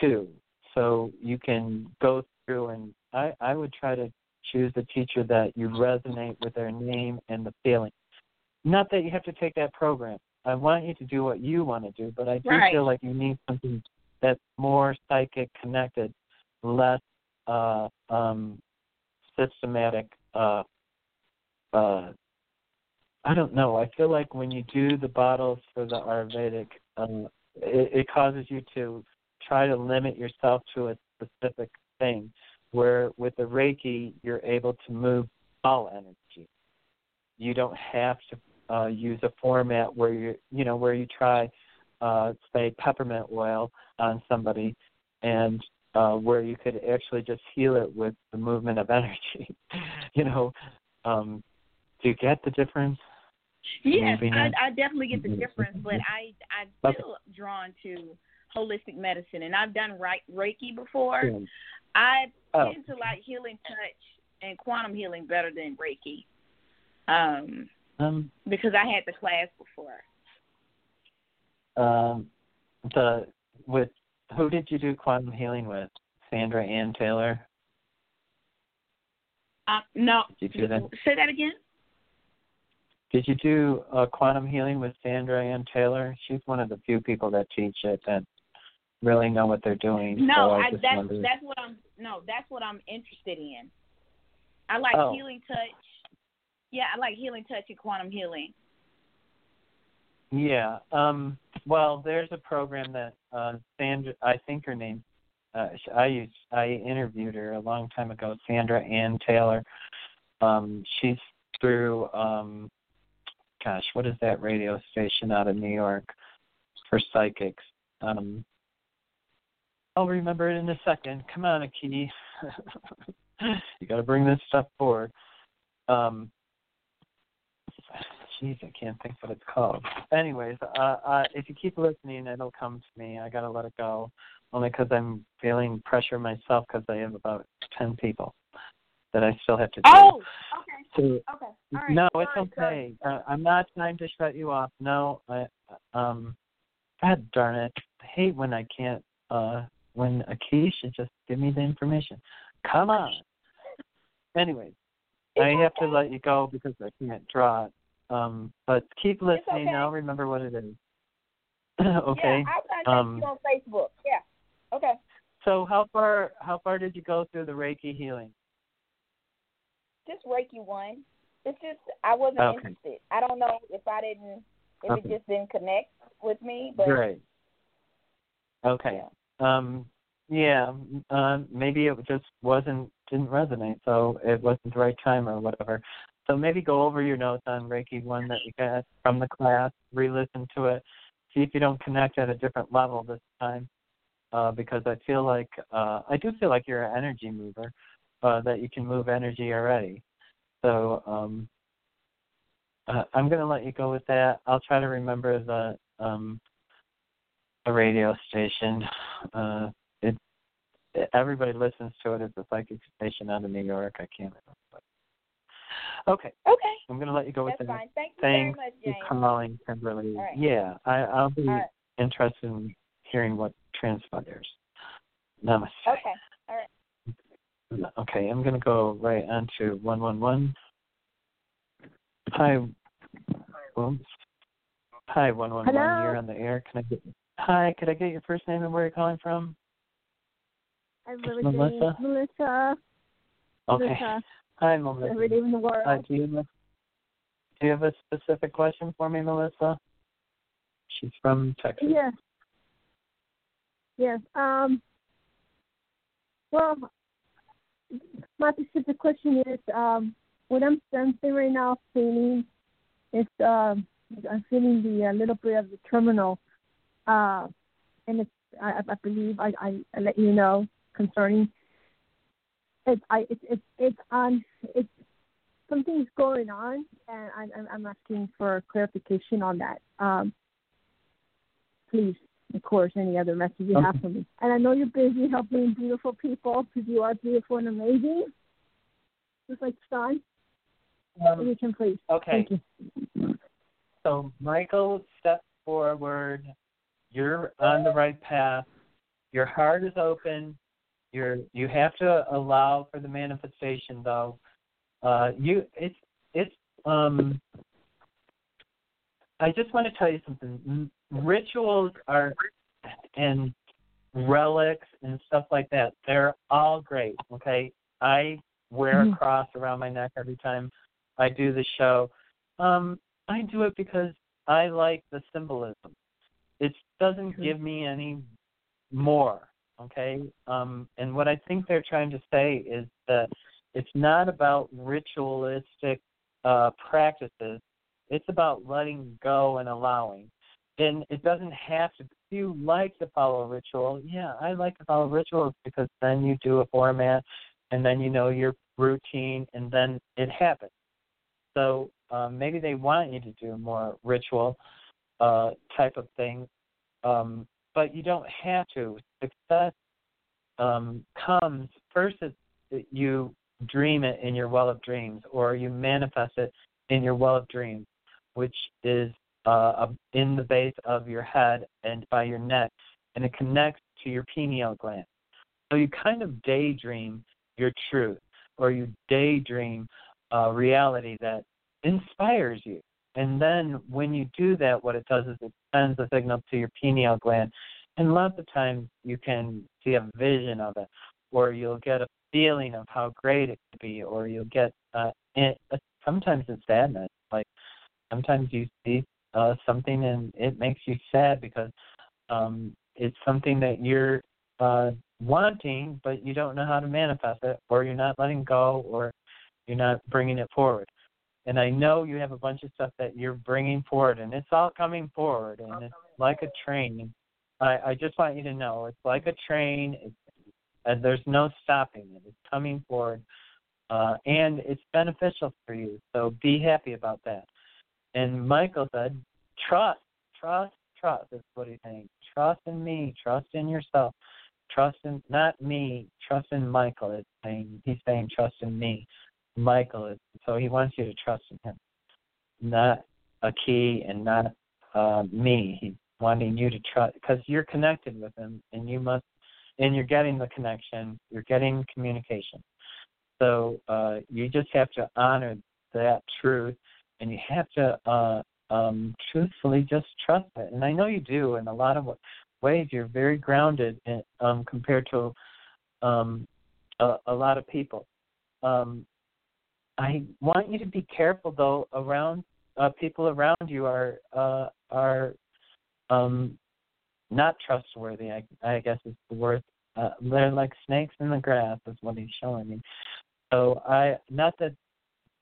too, so you can go through and I, I would try to choose a teacher that you resonate with their name and the feeling. Not that you have to take that program. I want you to do what you want to do, but I do Right. feel like you need something that's more psychic connected, less uh, um, systematic. Uh, uh, I don't know. I feel like when you do the bottles for the Ayurvedic, um, it, it causes you to try to limit yourself to a specific thing. Where with the Reiki, you're able to move all energy. You don't have to uh, use a format where you you know where you try, uh, say peppermint oil on somebody, and uh, where you could actually just heal it with the movement of energy. you know, um, do you get the difference? Yes, I. I definitely get the difference, but I I Okay. feel drawn to holistic medicine, and I've done right Reiki before. Yeah. I Oh. tend to like healing touch and quantum healing better than Reiki, um, Um, because I had the class before. um, the with who did you do quantum healing with? Sandra Anne Taylor. Uh, no, Did you do that? say that again. Did you do uh, quantum healing with Sandra Anne Taylor? She's one of the few people that teach it that really know what they're doing. No, so I, I, that's wondered. that's what I'm. No, that's what I'm interested in. I like Oh. healing touch. Yeah, I like healing touch and quantum healing. Yeah. Um, well, there's a program that uh, Sandra, I think her name, uh, I used, I interviewed her a long time ago. Sandra Anne Taylor. Um, she's through, um, gosh, what is that radio station out of New York for psychics? Um, I'll remember it in a second. Come on, Aquí. you got to bring this stuff forward. Um, Jeez, I can't think what it's called. Anyways, uh, uh, if you keep listening, it'll come to me. I gotta let it go, only because I'm feeling pressure myself because I have about ten people that I still have to do. Oh, okay, So, okay, all right. no, it's okay. Uh, I'm not trying to shut you off. No, I, um, God darn it, I hate when I can't. Uh, when Aquí should just give me the information. Come on. Anyways, I have to let you go because I can't draw it. Um, but keep listening. okay. I'll remember what it is. okay. Yeah, I, I Um, you on Facebook. Yeah. Okay. So how far how far did you go through the Reiki healing? Just Reiki one. It's just I wasn't Okay. interested. I don't know if I didn't if Okay. it just didn't connect with me, but Great. Okay. Um, yeah. Uh, maybe it just wasn't didn't resonate, so it wasn't the right time or whatever. So maybe go over your notes on Reiki one that you got from the class, re-listen to it, see if you don't connect at a different level this time. Uh, because I feel like uh, I do feel like you're an energy mover, uh, that you can move energy already. So um, uh, I'm going to let you go with that. I'll try to remember the um, the radio station. Uh, it everybody listens to it. It's a psychic station out of New York. I can't remember. Okay, okay. I'm going to let you go with That's that. fine. Thank you Thanks very much, for James. calling, Kimberly. Right. Yeah, I, I'll be right. interested in hearing what transpires. Namaste. Okay. Okay, I'm going to go right on to 111. Hi. Oops. Hi, 111. Hello? You're on the air. Can I get Hi, could I get your first name and where you're calling from? Everybody, Melissa? Melissa. Okay. Melissa. Hi, Melissa. Every in the world. Uh, do, you have, do you have a specific question for me, Melissa? She's from Texas. Yes. Yes. Um. Well, my specific question is, um, what I'm sensing right now, feeling, is um, I'm feeling the a little bit of the terminal, uh, and it's I, I believe I, I I let you know concerning it's I it's it's it's on it's something's going on, and I'm I'm, I'm asking for clarification on that. Um, please, of course, any other message you Okay. have for me. And I know you're busy helping beautiful people because you are beautiful and amazing, just like Sean. Um, you can please. okay. Thank you. So, Michael, step forward. You're on the right path. Your heart is open. You're you have to allow for the manifestation, though. Uh, you it's it's um. I just want to tell you something. Rituals are and relics and stuff like that. They're all great. Okay, I wear a Mhm. cross around my neck every time I do the show. Um, I do it because I like the symbolism. It doesn't give me any more. Okay. Um, and what I think they're trying to say is that it's not about ritualistic uh, practices. It's about letting go and allowing. And it doesn't have to. If you like to follow ritual, yeah, I like to follow rituals because then you do a format, and then you know your routine, and then it happens. So um, maybe they want you to do more ritual uh, type of thing, um, but you don't have to. Success um, comes first. That you dream it in your well of dreams, or you manifest it in your well of dreams, which is uh, in the base of your head and by your neck, and it connects to your pineal gland. So you kind of daydream your truth, or you daydream a reality that inspires you. And then when you do that, what it does is it sends a signal to your pineal gland. And lots of times you can see a vision of it, or you'll get a feeling of how great it could be, or you'll get uh, it, sometimes it's sadness. Like sometimes you see uh, something and it makes you sad because um, it's something that you're uh, wanting, but you don't know how to manifest it, or you're not letting go, or you're not bringing it forward. And I know you have a bunch of stuff that you're bringing forward, and it's all coming forward, and it's like a train. I, I just want you to know it's like a train. It's, and there's no stopping it. It's coming forward, uh, and it's beneficial for you. So be happy about that. And Michael said, trust, trust, trust. Is what he's saying. Trust in me. Trust in yourself. Trust in not me. Trust in Michael. is saying he's saying trust in me. Michael is so he wants you to trust in him, not a key and not uh, me. He's wanting you to trust because you're connected with him, and you must, and you're getting the connection. You're getting communication. So uh, you just have to honor that truth, and you have to uh, um, truthfully just trust it. And I know you do in a lot of ways. You're very grounded in, um, compared to um, a, a lot of people. Um, I want you to be careful though around uh, people around you are uh, are um, not trustworthy. I, I guess is the word. Uh, they're like snakes in the grass, is what he's showing me. So I not that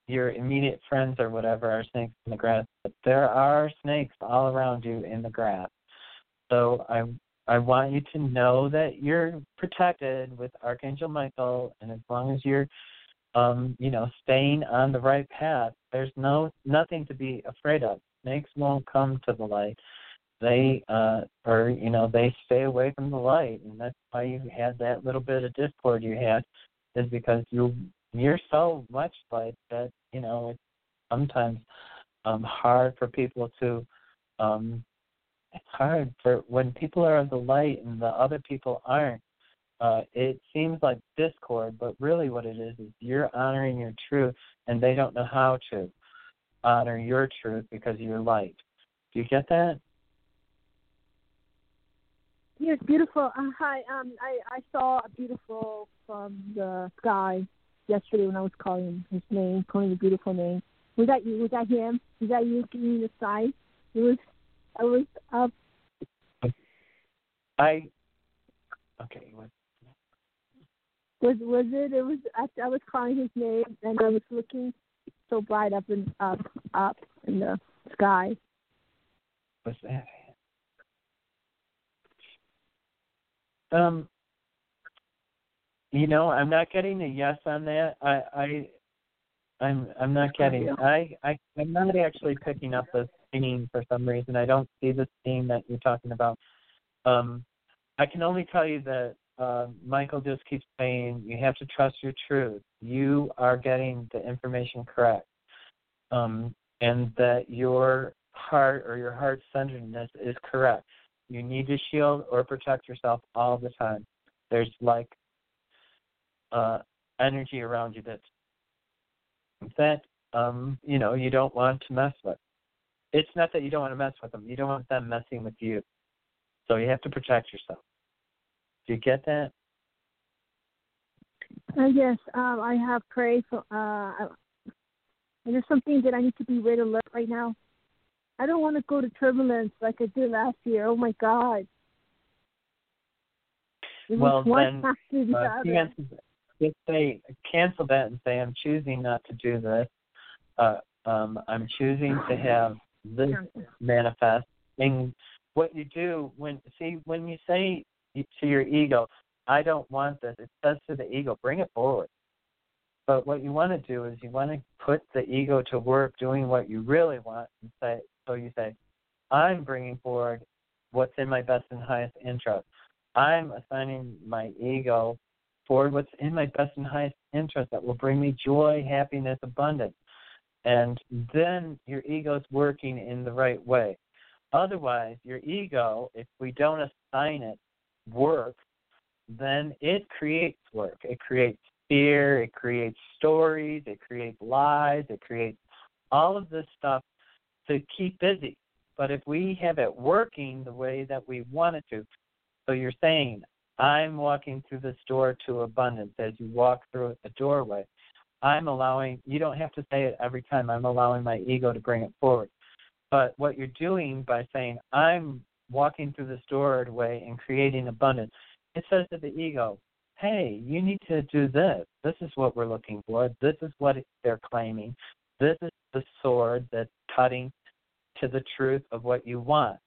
your immediate friends or whatever are snakes in the grass, but there are snakes all around you in the grass. So I I want you to know that you're protected with Archangel Michael, and as long as you're um, you know, staying on the right path, there's no nothing to be afraid of. Snakes won't come to the light. They uh or you know, they stay away from the light and that's why you had that little bit of discord you had is because you you're so much light that, you know, it's sometimes um hard for people to um it's hard for when people are of the light and the other people aren't uh, it seems like discord, but really what it is is you're honoring your truth, and they don't know how to honor your truth because you're light. Do you get that? Yes, beautiful. Uh, hi, um, I I saw a beautiful from the sky yesterday when I was calling his name, calling the beautiful name. Was that you? Was that him? Was that you giving me the sign? It was. I was up. I. Okay. What? Was was it? It was. I, I was calling his name, and I was looking so bright up and up, up in the sky. What's that? Um. You know, I'm not getting a yes on that. I, I, I'm, I'm not getting. I, I, I'm not actually picking up the theme for some reason. I don't see the theme that you're talking about. Um, I can only tell you that uh, Michael just keeps saying you have to trust your truth. You are getting the information correct, um, and that your heart or your heart centeredness is correct. You need to shield or protect yourself all the time. There's like uh, energy around you that's that um, you know you don't want to mess with. It's not that you don't want to mess with them. You don't want them messing with you. So you have to protect yourself. Do you get that? Uh, yes, um, I have prayed for. Uh, there's something that I need to be red alert right now. I don't want to go to turbulence like I did last year. Oh my God. It well, then uh, cancel, just say cancel that and say I'm choosing not to do this. Uh, um, I'm choosing to have this manifest. And what you do when see when you say to your ego, I don't want this. It says to the ego, bring it forward. But what you want to do is you want to put the ego to work doing what you really want and say, so you say, I'm bringing forward what's in my best and highest interest. I'm assigning my ego forward what's in my best and highest interest that will bring me joy, happiness, abundance. And then your ego is working in the right way. Otherwise, your ego, if we don't assign it work, then it creates work. It creates fear, it creates stories, it creates lies, it creates all of this stuff to keep busy. But if we have it working the way that we want it to, so you're saying, I'm walking through this door to abundance as you walk through a doorway. I'm allowing, you don't have to say it every time, I'm allowing my ego to bring it forward. But what you're doing by saying, I'm walking through this doorway and creating abundance, it says to the ego, hey, you need to do this. This is what we're looking for. This is what they're claiming. This is the sword that's cutting to the truth of what you want.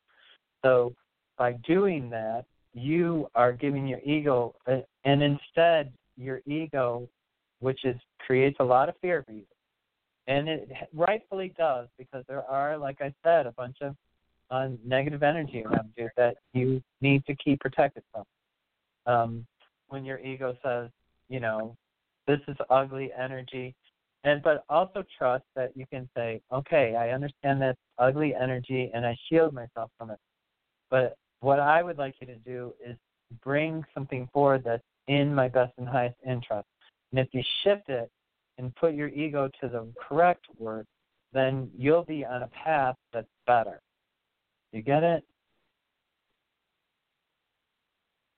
So by doing that, you are giving your ego, uh, and instead your ego, which is creates a lot of fear for you, and it rightfully does because there are, like I said, a bunch of uh, negative energy around you that you need to keep protected from. Um, when your ego says, you know, this is ugly energy, and but also trust that you can say, okay, I understand that ugly energy, and I shield myself from it. But what I would like you to do is bring something forward that's in my best and highest interest. And if you shift it and put your ego to the correct word, then you'll be on a path that's better. You get it?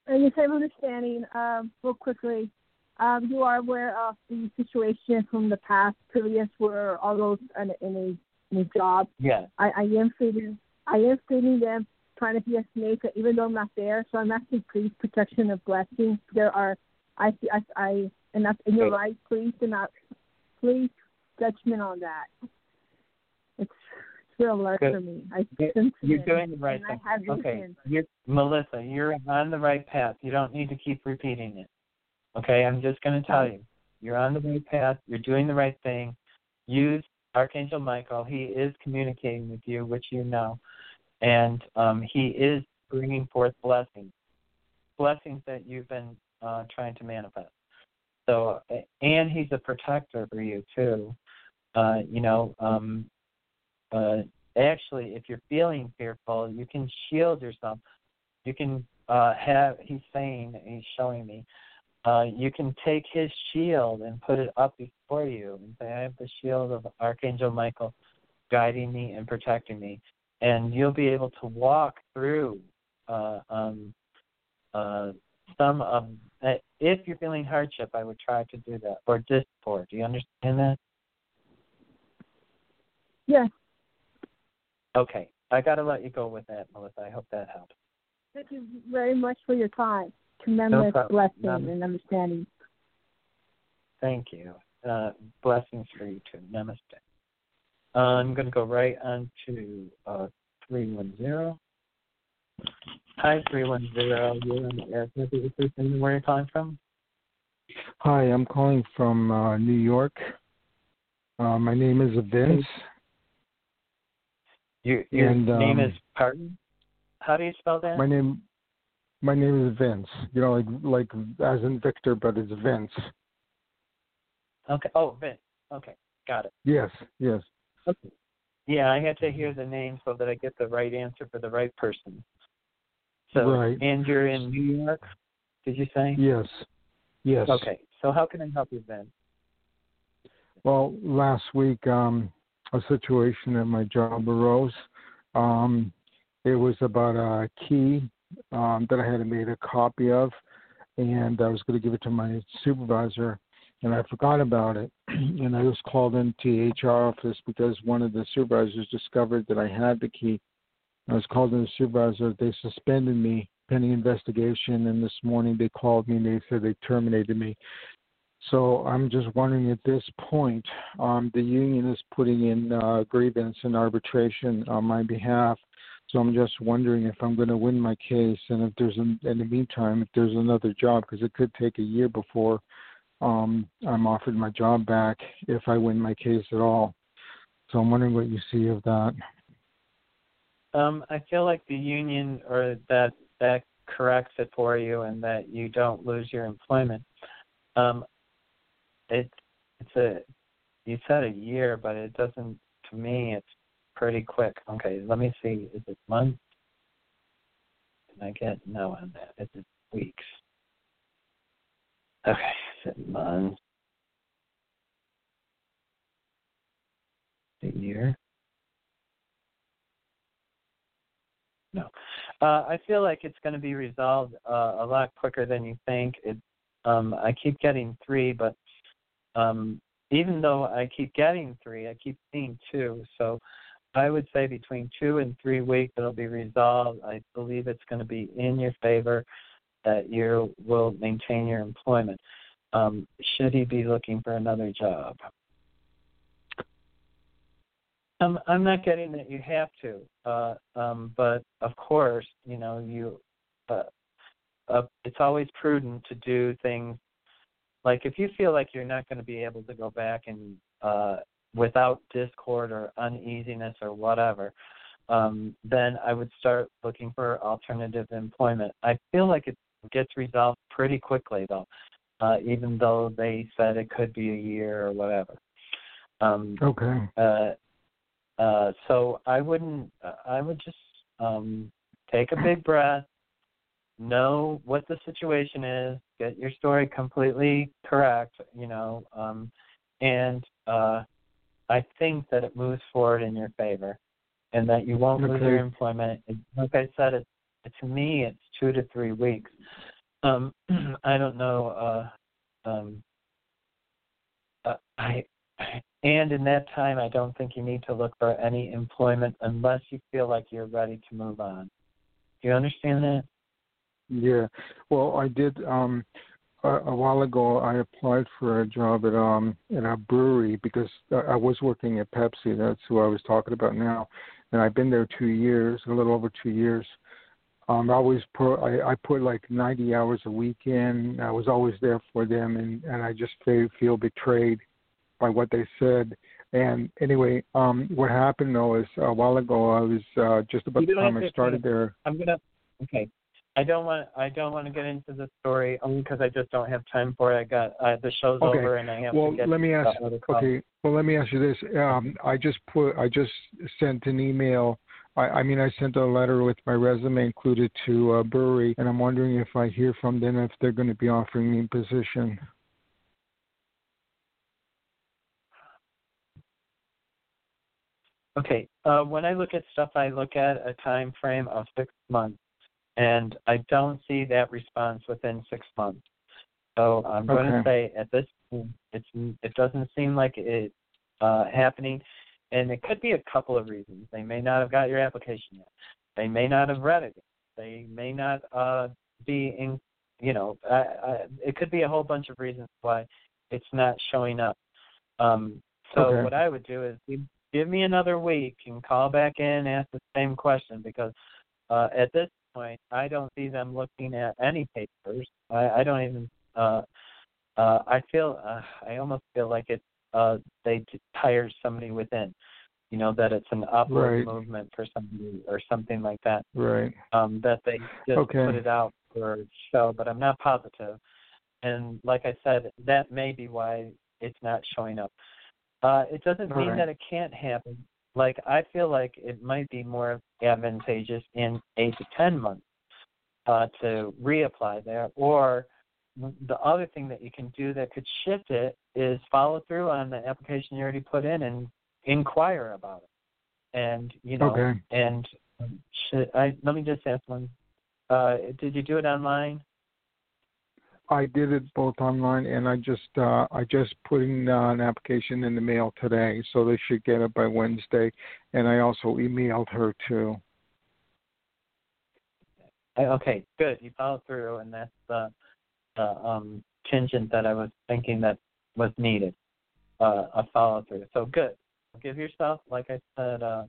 And yes, I'm understanding. Um, real quickly, um, you are aware of the situation from the past previous where all those in, in a in a job. Yeah. I, I am feeling I am feeling them trying to be a snake, even though I'm not there. So I'm asking please protection of blessings. There are I I I and that's and you're right. Please do not please judgment on that. It's real alert Good. for me. I You're, you're doing the right thing. I have Okay, you're Melissa. You're on the right path. You don't need to keep repeating it. Okay, I'm just going to tell you, you're on the right path. You're doing the right thing. Use Archangel Michael. He is communicating with you, which you know, and um, he is bringing forth blessings, blessings that you've been uh, trying to manifest. So, and he's a protector for you too. Uh, you know, um, uh, actually, if you're feeling fearful, you can shield yourself. You can uh, have. He's saying, he's showing me. Uh, you can take his shield and put it up before you and say, I have the shield of Archangel Michael guiding me and protecting me. And you'll be able to walk through uh, um, uh, some of, uh, if you're feeling hardship, I would try to do that, or discord. Do you understand that? Yes. Okay. I got to let you go with that, Melissa. I hope that helps. Thank you very much for your time. Tremendous problem. blessing and understanding. Thank you. Uh, blessings for you too. Namaste. Uh, I'm going to go right on to uh, 310. Hi, 310. You're on the air. Can I get your first where are you're calling from? Hi, I'm calling from uh, New York. Uh, my name is Vince. Your your And, name um, is pardon? How do you spell that? My name, my name is Vince. You know, like like as in Victor, but it's Vince. Okay. Oh, Vince. Okay, got it. Yes, yes. Okay. Yeah, I had to hear the name so that I get the right answer for the right person. So, Right. and you're in New York, did you say? Yes, yes. Okay. So how can I help you, Vince? Well, last week, um, a situation at my job arose. Um, it was about a key um, that I had made a copy of, and I was going to give it to my supervisor, and I forgot about it. and I was called into the HR office because one of the supervisors discovered that I had the key. I was called in the supervisor. They suspended me pending investigation, and this morning they called me and they said they terminated me. So I'm just wondering at this point, um, the union is putting in uh, grievance and arbitration on my behalf. So I'm just wondering if I'm going to win my case, and if there's, an, in the meantime, if there's another job, because it could take a year before um, I'm offered my job back if I win my case at all. So I'm wondering what you see of that. Um, I feel like the union or that that corrects it for you and that you don't lose your employment. Um, it it's a you said a year, but it doesn't. To me, it's pretty quick. Okay, let me see. Is it months? Can I get no on that? Is it weeks? Okay, it months? A year? No. Uh, I feel like it's going to be resolved uh, a lot quicker than you think. It, um, I keep getting three, but um, even though I keep getting three, I keep seeing two. So I would say between two and three weeks it'll be resolved. I believe it's going to be in your favor that you will maintain your employment. Um, should he be looking for another job? Um, I'm not getting that you have to, uh, um, but of course, you know, you. Uh, uh, it's always prudent to do things like if you feel like you're not going to be able to go back and uh, without discord or uneasiness or whatever, um, then I would start looking for alternative employment. I feel like it gets resolved pretty quickly though, uh, even though they said it could be a year or whatever. Um, Okay. uh, uh, so I wouldn't. I would just um, take a big breath, know what the situation is, get your story completely correct. You know, um, and uh, I think that it moves forward in your favor, and that you won't lose your employment. Like I said, it, to me, it's two to three weeks. Um, I don't know. Uh, um, uh, I and in that time, I don't think you need to look for any employment unless you feel like you're ready to move on. Do you understand that? Yeah. Well, I did. Um, a, a while ago, I applied for a job at um in a brewery because I was working at Pepsi. That's who I was talking about now, and I've been there two years, a little over two years. Um, I always put I, I put like 90 hours a week in. I was always there for them, and and I just feel, feel betrayed by what they said. And anyway, um, what happened though is a while ago I was uh, just about the time I to- started there. I'm gonna. Okay. I don't want. I don't want to get into the story only because I just don't have time for it. I got uh, the show's Okay. over and I have well, to get. let me ask. Okay. Well, let me ask you this. Um, I just put. I just sent an email. I, I mean, I sent a letter with my resume included to a brewery, and I'm wondering if I hear from them if they're going to be offering me a position. Okay. Uh, when I look at stuff, I look at a time frame of six months, and I don't see that response within six months. So I'm going to say at this, point, it's it doesn't seem like it's uh, happening, and it could be a couple of reasons. They may not have got your application yet. They may not have read it. They may not uh, be in. You know, I, I, it could be a whole bunch of reasons why it's not showing up. Um, so Okay. what I would do is give- me another week and call back in and ask the same question because uh, at this point I don't see them looking at any papers. I, I don't even uh, uh, I feel uh, I almost feel like it uh, they tire somebody within. You know that it's an upward Right. movement for somebody or something like that. Right. Um, that they just Okay. put it out for show, but I'm not positive. And like I said, that may be why it's not showing up. Uh, it doesn't All mean right. that it can't happen. Like I feel like it might be more advantageous in eight to ten months uh, to reapply there. Or the other thing that you can do that could shift it is follow through on the application you already put in and inquire about it. And you know, Okay. and should I? Let me just ask one. Uh, did you do it online? I did it both online and I just uh I just put in uh, an application in the mail today, so they should get it by Wednesday. And I also emailed her too. Uh, Okay, good. You followed through, and that's the the um, contingent that I was thinking that was needed. Uh, a follow through. So good. Give yourself, like I said, uh,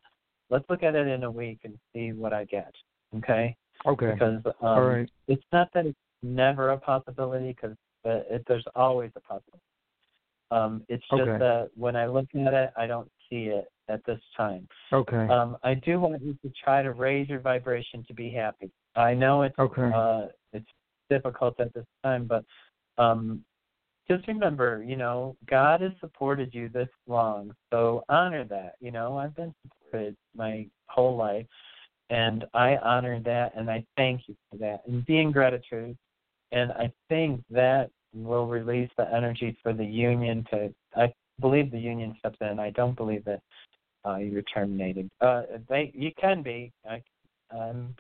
let's look at it in a week and see what I get. Okay. Okay. Because um, All right. it's not that it's never a possibility, because it, there's always a possibility. Um, it's just Okay. that when I look at it, I don't see it at this time. Okay. Um, I do want you to try to raise your vibration to be happy. I know it's Okay. uh, difficult at this time, but um, just remember, you know, God has supported you this long, so honor that. You know, I've been supported my whole life, and I honor that, and I thank you for that, and be in gratitude. And I think that will release the energy for the union to. I believe the union steps in. I don't believe that uh, you're terminated. Uh, they, you can be. I, I'm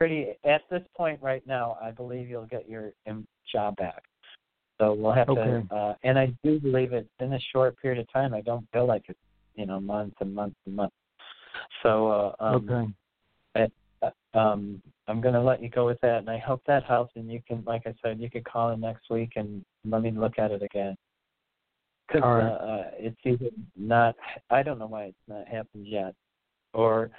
pretty at this point right now. I believe you'll get your um, job back. So we'll have Okay. to. Uh, and I do believe it's in a short period of time. I don't feel like it's you know months and months and months. So uh, um, okay. uh, um, I'm going to let you go with that, and I hope that helps. And you can, like I said, you could call in next week and let me look at it again. Because All uh, uh, it's either not. I don't know why it's not happened yet, or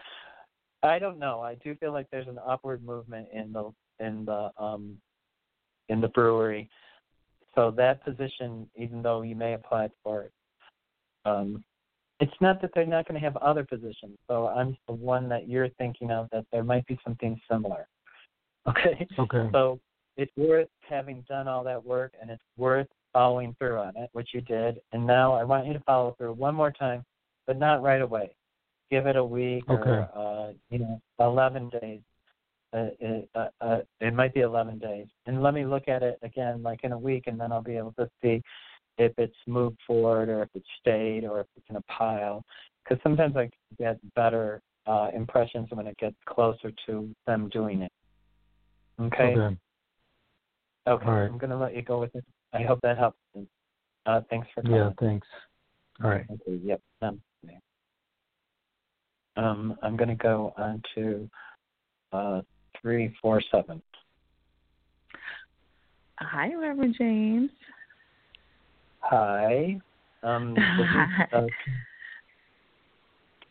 I don't know. I do feel like there's an upward movement in the in the um in the brewery. So that position, even though you may apply for it, um, it's not that they're not going to have other positions. So I'm the one that you're thinking of that there might be something similar. Okay. Okay. So it's worth having done all that work, and it's worth following through on it, which you did. And now I want you to follow through one more time, but not right away. Give it a week Okay. or uh, you know, 11 days. Uh, it, uh, uh, it might be 11 days, and let me look at it again, like in a week, and then I'll be able to see if it's moved forward or if it's stayed or if it's in a pile. Because sometimes I get better uh, impressions when it gets closer to them doing it. Okay. Okay. Okay, right. I'm gonna let you go with it. I hope that helps. Uh, thanks for calling. Yeah, thanks. All right. Okay, yep. Um, um, I'm gonna go on to uh, three four seven. Hi, Reverend James. Hi. Um, is, uh,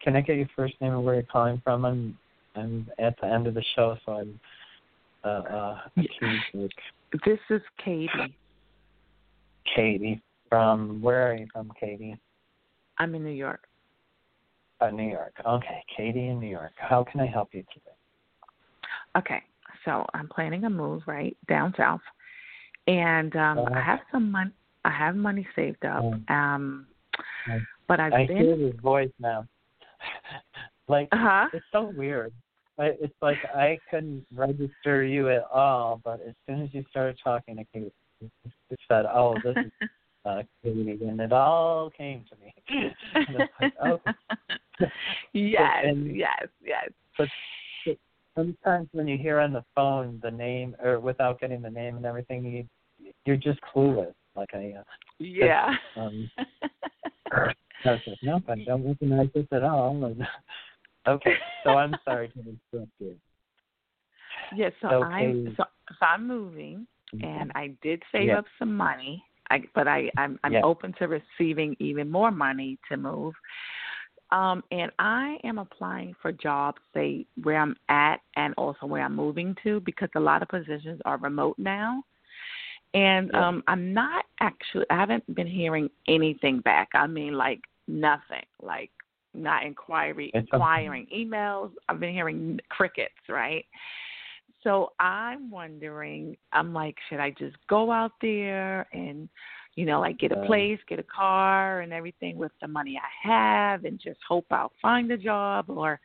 can I get your first name and where you're calling from? I'm I'm at the end of the show, so I'm uh, uh, This is Katie. Katie from where are you from, Katie? I'm in New York. Uh, New York. Okay, Katie in New York. How can I help you today? Okay, so I'm planning a move right down south, and um Uh-huh. I have some money. I have money saved up. Um, I- but I've I been. hear his voice now. like Uh-huh. it's so weird. I, it's like I couldn't register you at all, but as soon as you started talking, I could it said, "Oh, this is uh, Katie," and it all came to me. and it's like, oh. yes, and- yes, yes. But but sometimes when you hear on the phone the name, or without getting the name and everything, you you're just clueless. Like I, uh, Yeah. um, I was like, nope, I don't recognize this at all. And, okay, so I'm sorry to interrupt you. Yes, so So, I'm so, so I'm moving, and I did save Yeah. up some money. I but I I'm I'm Yeah. open to receiving even more money to move. Um, and I am applying for jobs, say where I'm at, and also where I'm moving to, because a lot of positions are remote now. And Yeah. um I'm not actually I haven't been hearing anything back. I mean like nothing. Like not inquiry inquiring emails. I've been hearing crickets, right? So I'm wondering, I'm like, should I just go out there and, you know, like get a place, get a car and everything with the money I have and just hope I'll find a job or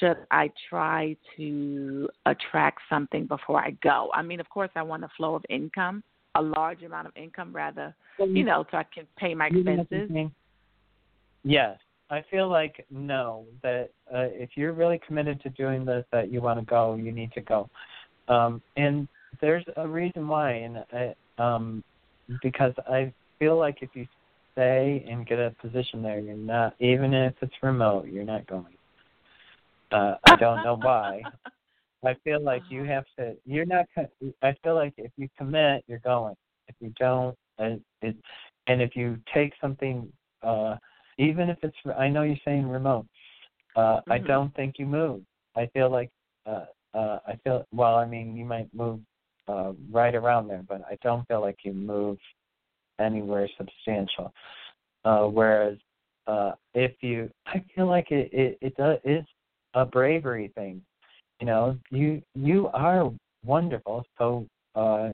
should I try to attract something before I go? I mean, of course, I want a flow of income, a large amount of income, rather, you know, so I can pay my You know what I'm expenses. saying? Yes, I feel like no. That uh, if you're really committed to doing this, that you want to go, you need to go. Um, and there's a reason why, and I, um, because I feel like if you stay and get a position there, you're not, even if it's remote, you're not going. Uh, I don't know why. I feel like you have to. You're not. I feel like if you commit, you're going. If you don't, and it, and if you take something, uh, even if it's, I know you're saying remote. Uh, I Mhm. don't think you move. I feel like, uh, uh, I feel. Well, I mean, you might move uh, right around there, but I don't feel like you move anywhere substantial. Uh, whereas, uh, if you, I feel like it, it, it does, is a bravery thing you know you you are wonderful so uh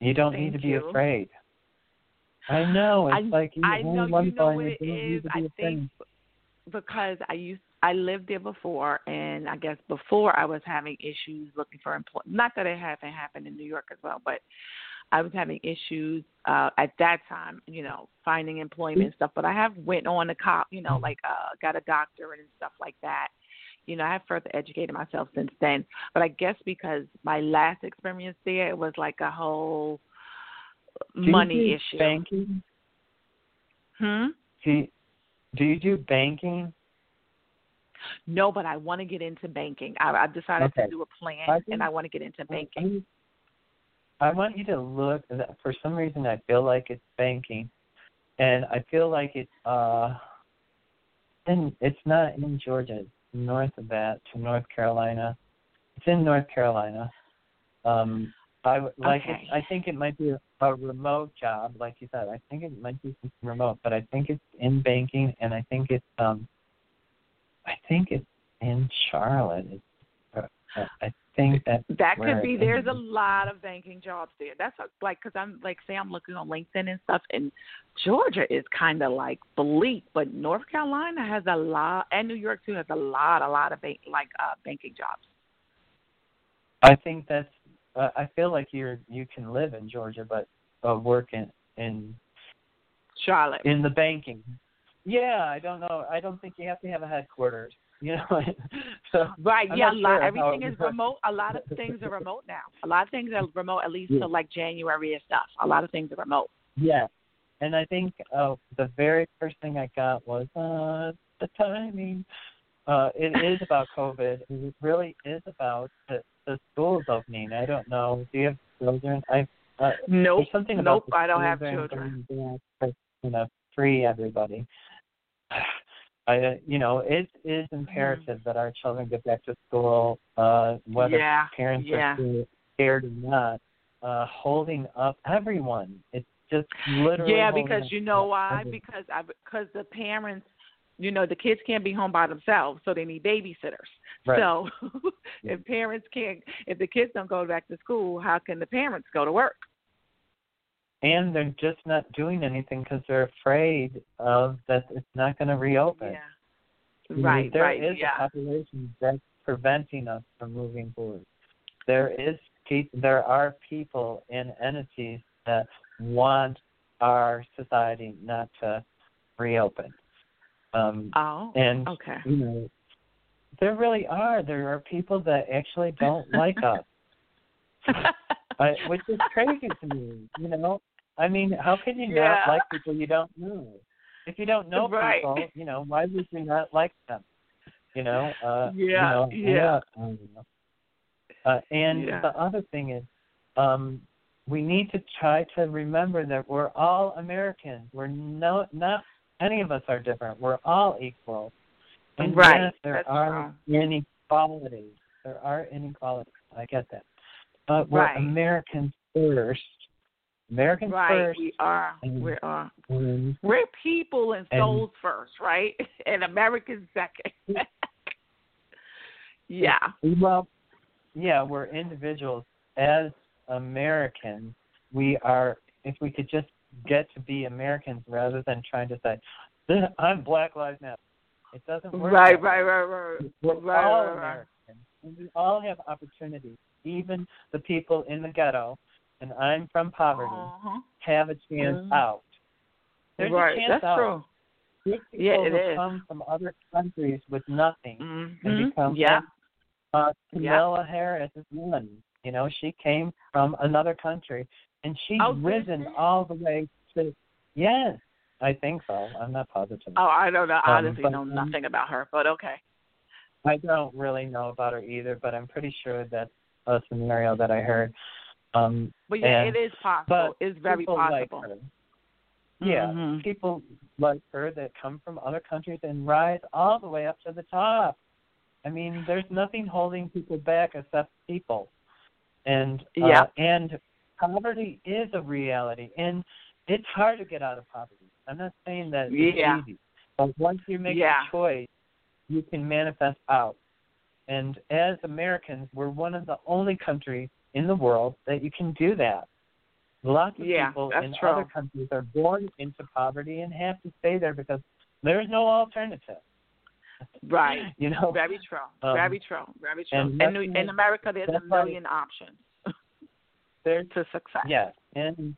you don't need to Thank be afraid i know it's I, like you I know you know what you it is. I think because I used I lived there before, and I guess before I was having issues looking for employment. Not that it haven't happened in New York as well, but I was having issues uh at that time, you know, finding employment and stuff. But I have went on to cop, you know, like uh got a doctorate and stuff like that. You know, I have further educated myself since then. But I guess because my last experience there, it was like a whole Do you money do issue. banking Hmm. do you, do you do banking No, but I want to get into banking. I, I've decided Okay. to do a plan, I and I want to get into banking. I want you to look. For some reason, I feel like it's banking, and I feel like it's Uh, in it's not in Georgia. It's north of that to North Carolina. It's in North Carolina. Um, I would like. Okay. It, I think it might be a, a remote job, like you said. I think it might be remote, but I think it's in banking, and I think it's. Um, I think it's in Charlotte. It's, uh, I think that That could be. There's a lot of banking jobs there. That's a, like because I'm like say I'm looking on LinkedIn and stuff, and Georgia is kind of like bleak, but North Carolina has a lot, and New York too has a lot, a lot of bank like uh banking jobs. I think that's. Uh, I feel like you're you can live in Georgia, but uh, work in in Charlotte. in the banking. Yeah, I don't know. I don't think you have to have a headquarters. You know, so Right, I'm yeah, a lot, sure everything is remote. A lot of things are remote now. A lot of things are remote, at least Yeah. till like January and stuff. A lot of things are remote. Yeah, and I think uh, the very first thing I got was uh, the timing. Uh, it is about COVID. It really is about the, the schools opening. I don't know. Do you have children? I uh, Nope, something nope, about the I don't have children. going back, You know, free everybody. I, uh, you know, it is imperative that our children get back to school, uh, whether Yeah, parents yeah. are scared or not. Uh, holding up everyone. It's just literally. Yeah, because you know why? everyone. Because I because the parents, you know, the kids can't be home by themselves, so they need babysitters. Right. So if parents can't, if the kids don't go back to school, how can the parents go to work? And they're just not doing anything because they're afraid of that it's not going to reopen. Yeah. Right, there right, is yeah. a population that's preventing us from moving forward. There is there are people and entities that want our society not to reopen. Um, Oh, and okay. you know, there really are. There are people that actually don't like us, I, which is crazy to me. You know, I mean, how can you Yeah. not like people you don't know? If you don't know Right. people, you know, why would you not like them? You know, uh, you Yeah, know, yeah. I. Uh, and Yeah. the other thing is, um, we need to try to remember that we're all Americans. We're no, not any of us are different. We're all equal. And Right, yes, there that's are inequalities. There are inequalities. I get that. But we're Right. Americans first. Americans right, first. we are. We are. We're people and And- souls first, right? And Americans second. yeah. Well, yeah, we're individuals. As Americans, we are. If we could just get to be Americans rather than trying to say, "I'm Black Lives Matter," it doesn't work. Right, right, right, right. We're Right, all right, right. Americans, and we all have opportunities. Even the people in the ghetto, and I'm from poverty, Uh-huh. have a chance Mhm. out. There's right, a chance that's out. true. These people Yeah, it who is. come from other countries with nothing and Mhm. become Yeah. uh, Yeah. Kamala Harris is one. You know, she came from another country and she's Oh, risen all the way to yes, I think so. I'm not positive. Oh, I don't know. I Um, honestly but, know nothing about her, but okay. I don't really know about her either, but I'm pretty sure that's a scenario that I heard. Um But yeah, and- it is possible. it's very like possible. her. Yeah, Mhm. people like her that come from other countries and rise all the way up to the top. I mean, there's nothing holding people back except people. And uh, Yeah. and poverty is a reality, and it's hard to get out of poverty. I'm not saying that it's Yeah. easy, but once you make Yeah. a choice, you can manifest out. And as Americans, we're one of the only countries in the world that you can do that. Lots of Yeah, people in true. other countries are born into poverty and have to stay there because there's no alternative. Right. You know, Very true. Um, very true. Very true. and In, in America, there's a million options there's to success. yes, and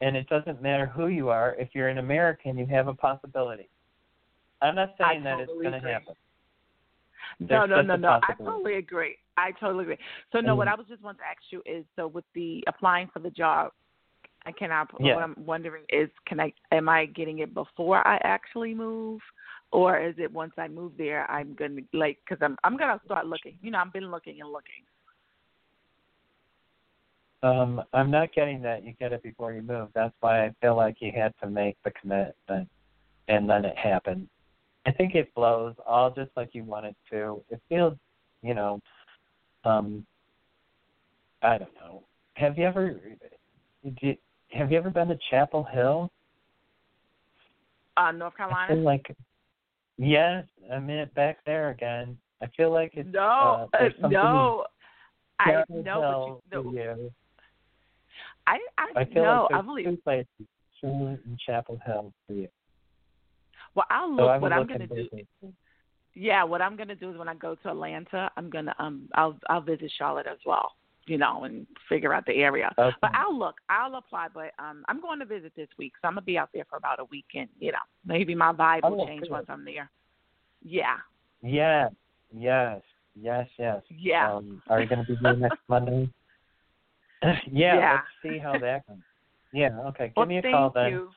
and it doesn't matter who you are. If you're an American, you have a possibility. I'm not I saying that it's going to happen. No, There's no, just no, no. I totally agree. I totally agree. So no, what Mm. I was just want to ask you is, so with the applying for the job, I cannot. Yeah. what I'm wondering is, can I, am I getting it before I actually move, or is it once I move there, I'm gonna like, because I'm I'm gonna start looking. You know, I've been looking and looking. Um, I'm not getting that you get it before you move. That's why I feel like you had to make the commitment, and then it happened. I think it flows all just like you want it to. It feels, you know, um, I don't know. Have you ever, did, have you ever been to Chapel Hill? Uh, North I Carolina. feel like, yes, I'm in it back there again. I feel like it's no, uh, uh, no. I know, but you, to no. I I, I feel no, like I believe. two places, Sherwood and Chapel Hill for you. Well, I'll look. I would what I'm gonna do. it. Yeah, what I'm gonna do is when I go to Atlanta, I'm gonna um I'll I'll visit Charlotte as well, you know, and figure out the area. Okay. But I'll look, I'll apply. But um I'm going to visit this week, so I'm gonna be out there for about a weekend. You know, maybe my vibe will Oh, change good. once I'm there. Yeah, Yes, yes, yes, yes. yeah. Um, are you going to be there next Monday? yeah, Yeah. let's see how that goes. Yeah, okay. Give well, me a thank call then. you.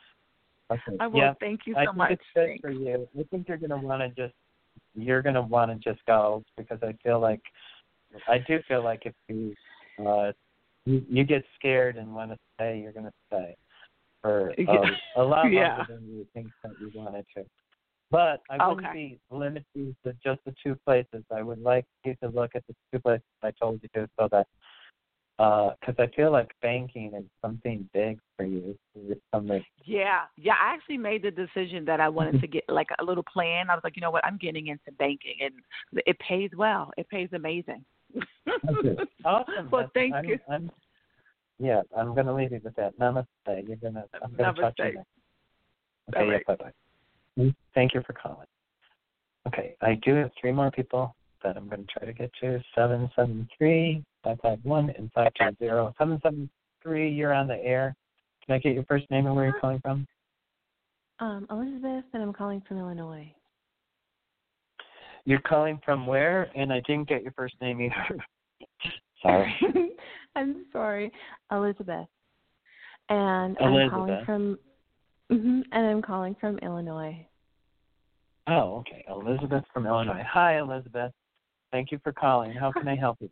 Okay. I will. yeah, Thank you I so think much. it's good Thanks. for you. I think you're going to want to just you're going to want to just go because I feel like I do feel like if you uh you, you get scared and want to stay, you're going to stay for Yeah. um, a lot Yeah. longer than you think that you wanted to. But I wouldn't Okay. be limited to just the two places. I would like you to look at the two places I told you to, so that Uh, because I feel like banking is something big for you. Something Yeah, yeah. I actually made the decision that I wanted to get like a little plan. I was like, you know what, I'm getting into banking, and it pays well. It pays amazing. awesome. Well, thank I'm, you. I'm, yeah, I'm going to leave you with that. Namaste. You're gonna. Uh, I'm going to talk to you next. Okay. right. Yeah. Bye bye. Mm, thank you for calling. Okay, I do have three more people that I'm going to try to get to. Seven seven three five five one and five two zero. Seven seven three. You're on the air. Can I get your first name and where you're calling from? Um, Elizabeth, and I'm calling from Illinois. You're calling from where? And I didn't get your first name either. Sorry. I'm sorry, Elizabeth. And I'm calling Elizabeth. from hmm and I'm calling from Illinois. Oh, okay. Elizabeth from Illinois. Hi, Elizabeth. Thank you for calling. How can I help you?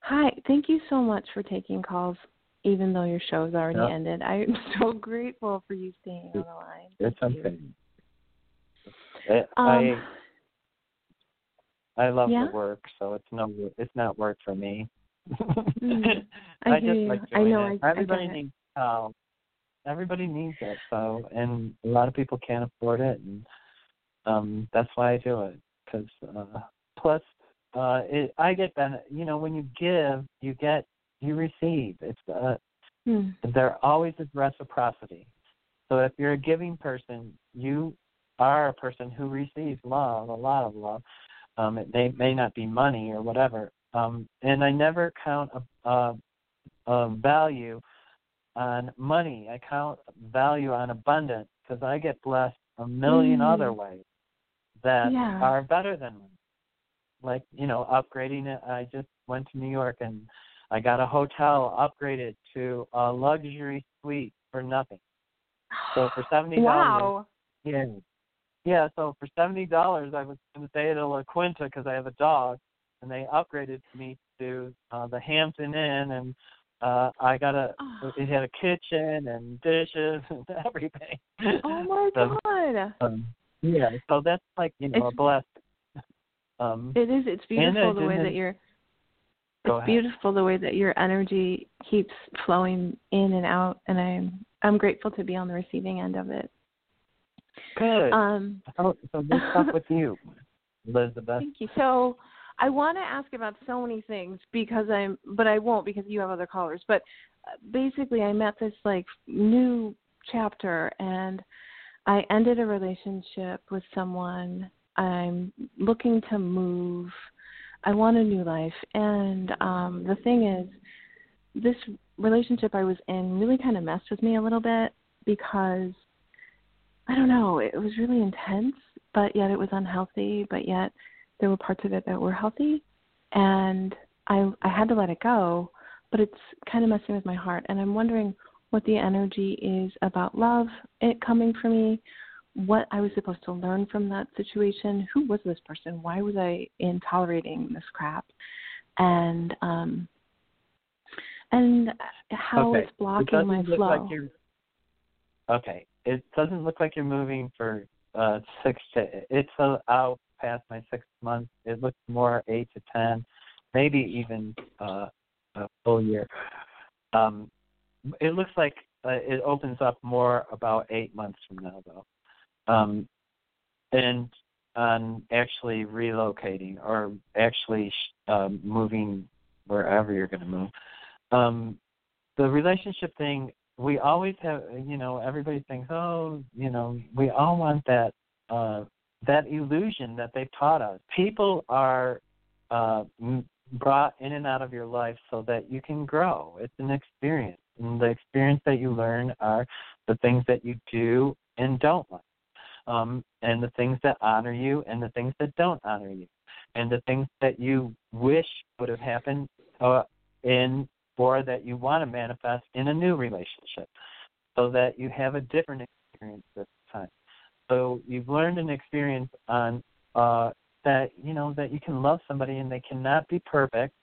Hi, thank you so much for taking calls even though your show's already ended. I'm so grateful for you staying on the line. It's Thank you. okay. I Um, I I love yeah? the work, so it's no it's not work for me. Mm, I, I just you. like I know. it. I, Everybody I get it. needs um everybody needs it. So and a lot of people can't afford it, and um that's why I do it. Because uh, plus, uh, it, I get ben. You know, when you give, you get you receive. It's uh, Hmm. there always is reciprocity. So if you're a giving person, you are a person who receives love, a lot of love. Um, it may may not be money or whatever. Um, and I never count a, a, a value on money. I count value on abundance because I get blessed a million Mm. other ways that Yeah. are better than money. Like you know, upgrading it. I just went to New York and I got a hotel upgraded to a luxury suite for nothing. So for seventy dollars, Wow. yeah, yeah. So for seventy dollars, I was going to stay at a La Quinta because I have a dog, and they upgraded me to uh, the Hampton Inn, and uh I got a. Oh. It had a kitchen and dishes and everything. Oh my so, god. Um, yeah. So that's like you know It's- a blessing. Um, It is. It's beautiful the way that you're. It's beautiful the way that your energy keeps flowing in and out, and I'm I'm grateful to be on the receiving end of it. Good. Um, so, so good stuff with you, Elizabeth. Thank you. So I want to ask about so many things because I'm, but I won't because you have other callers. But uh, basically, I met this like new chapter, and I ended a relationship with someone. I'm looking to move. I want a new life, and um, the thing is, this relationship I was in really kind of messed with me a little bit because I don't know, it was really intense, but yet it was unhealthy, but yet there were parts of it that were healthy. And I I had to let it go, but it's kind of messing with my heart. And I'm wondering what the energy is about love it coming for me, what I was supposed to learn from that situation, who was this person, why was I in tolerating this crap? And um and how okay. it's blocking it my look flow. Like okay. It doesn't look like you're moving for uh six to. It's uh, out past my six months. It looks more eight to ten, maybe even uh, a full year. Um, it looks like uh, it opens up more about eight months from now, though. Um, and on actually relocating or actually um, moving wherever you're going to move. Um, the relationship thing, we always have, you know, everybody thinks, oh, you know, we all want that uh, that illusion that they've taught us. People are uh, brought in and out of your life so that you can grow. It's an experience, and the experience that you learn are the things that you do and don't like, um, and the things that honor you and the things that don't honor you, and the things that you wish would have happened uh, in or that you want to manifest in a new relationship, so that you have a different experience this time. So you've learned an experience on uh, that you know that you can love somebody and they cannot be perfect,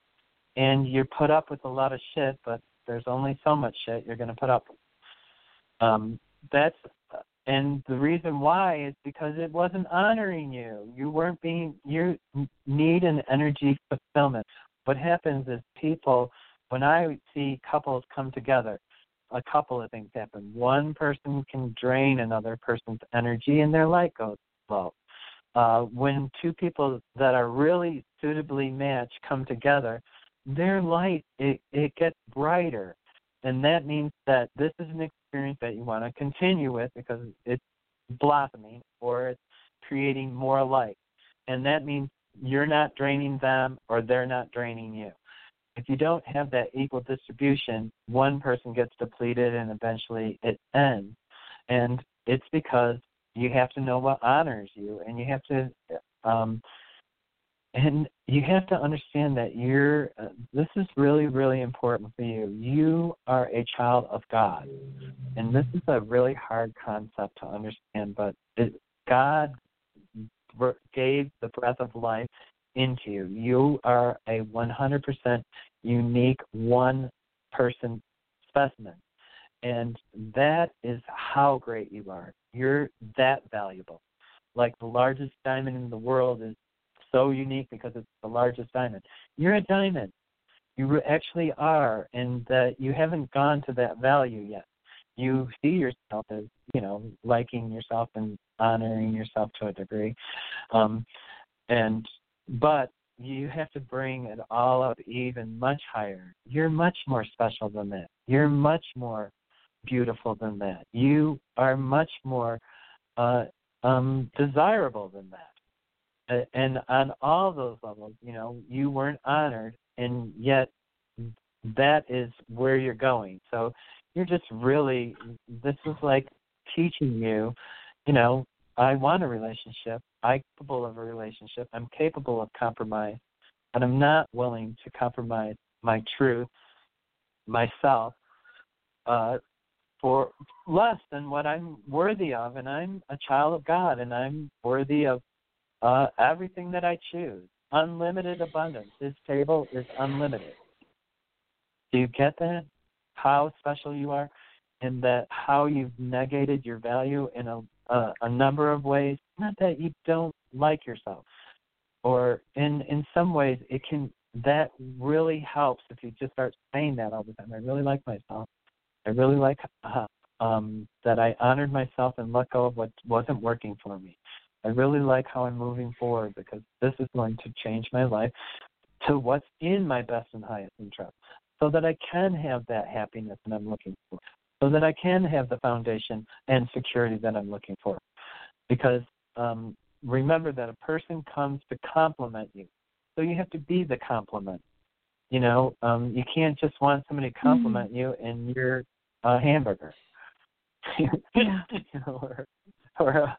and you're put up with a lot of shit, but there's only so much shit you're going to put up with. Um, that's and the reason why is because it wasn't honoring you. You weren't being you need an energy fulfillment. What happens is people when I see couples come together, a couple of things happen. One person can drain another person's energy and their light goes low. Uh, when two people that are really suitably matched come together, their light it, it gets brighter. And that means that this is an experience that you want to continue with because it's blossoming or it's creating more light. And that means you're not draining them or they're not draining you if you don't have that equal distribution, one person gets depleted and eventually it ends. And it's because you have to know what honors you and you have to um and you have to understand that you're uh, this is really really important for you you are a child of god and this is a really hard concept to understand but it, god gave the breath of life into you. You are a 100% unique one person specimen. And that is how great you are. You're that valuable. Like the largest diamond in the world is so unique because it's the largest diamond. You're a diamond. you actually are, and that you haven't gone to that value yet. You see yourself as, you know, liking yourself and honoring yourself to a degree, um, and but you have to bring it all up even much higher. You're much more special than that. You're much more beautiful than that. You are much more uh, um, desirable than that. And on all those levels, you know, you weren't honored, and yet that is where you're going. So you're just really, this is like teaching you, you know, I want a relationship. I'm capable of a relationship. I'm capable of compromise, but I'm not willing to compromise my truth, myself, uh, for less than what I'm worthy of, and I'm a child of God, and I'm worthy of uh, everything that I choose. Unlimited abundance. This table is unlimited. Do you get that? How special you are, and that how you've negated your value in a a, a number of ways. Not that you don't like yourself, or in in some ways it can. That really helps if you just start saying that all the time. I really like myself. I really like uh, um, that I honored myself and let go of what wasn't working for me. I really like how I'm moving forward because this is going to change my life to what's in my best and highest interest so that I can have that happiness that I'm looking for, so that I can have the foundation and security that I'm looking for. Because um, remember that a person comes to complement you, so you have to be the complement. You know, um, you can't just want somebody to complement mm-hmm. you and you're a hamburger. yeah. you know, or or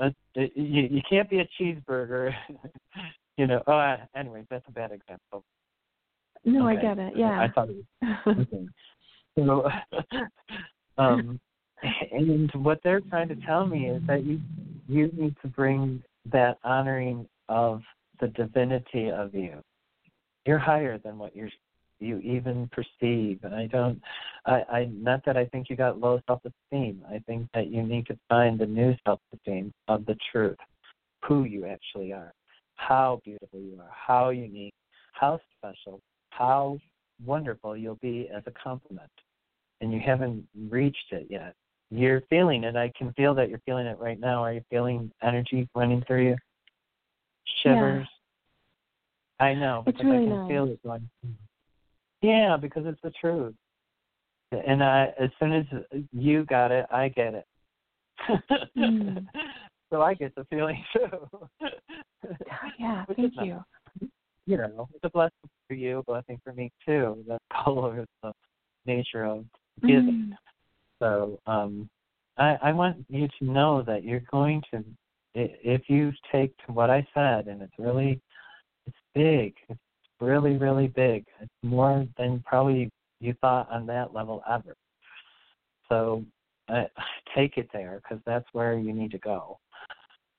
uh, you you can't be a cheeseburger. you know. Oh, uh, anyway, that's a bad example. No, okay. I get it. Yeah. I thought it was. okay. so, um, and what they're trying to tell me is that you you need to bring that honoring of the divinity of you. You're higher than what you're you even perceive. And I don't, I, I not that I think you got low self esteem. I think that you need to find the new self esteem of the truth, who you actually are, how beautiful you are, how unique, how special, how wonderful you'll be as a complement. And you haven't reached it yet. You're feeling it. I can feel that you're feeling it right now. Are you feeling energy running through you? Shivers. Yeah. I know it's because really I can nice. feel it going. Yeah, because it's the truth. And I, as soon as you got it, I get it. mm. So I get the feeling too. yeah, thank you. Not, you know, it's a blessing for you, a blessing for me too. That's all of the nature of giving. Mm. So um, I, I want you to know that you're going to, if you take to what I said, and it's really, it's big. It's really, really big. It's more than probably you thought on that level ever. So uh, take it there because that's where you need to go.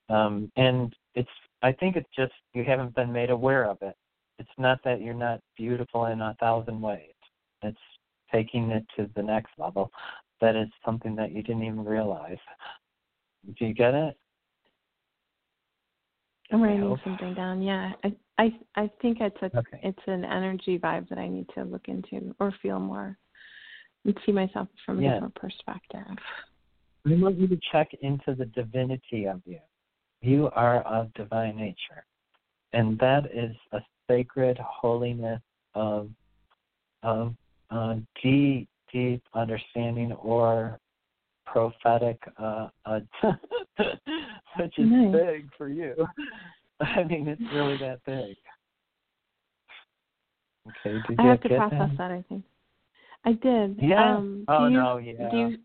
Um, and it's, I think it's just you haven't been made aware of it. It's not that you're not beautiful in a thousand ways. It's taking it to the next level. That is something that you didn't even realize. Do you get it? I'm writing something down. Yeah, I I I think it's a okay. it's an energy vibe that I need to look into or feel more and see myself from a different perspective. I want you to check into the divinity of you. You are of divine nature. And that is a sacred holiness of of uh, deep, deep understanding or prophetic, uh, uh, which is Nice. big for you. I mean, it's really that big. Okay, did I you have to process that? that. I think I did. Yeah. Um, oh you, no, yeah. Do you,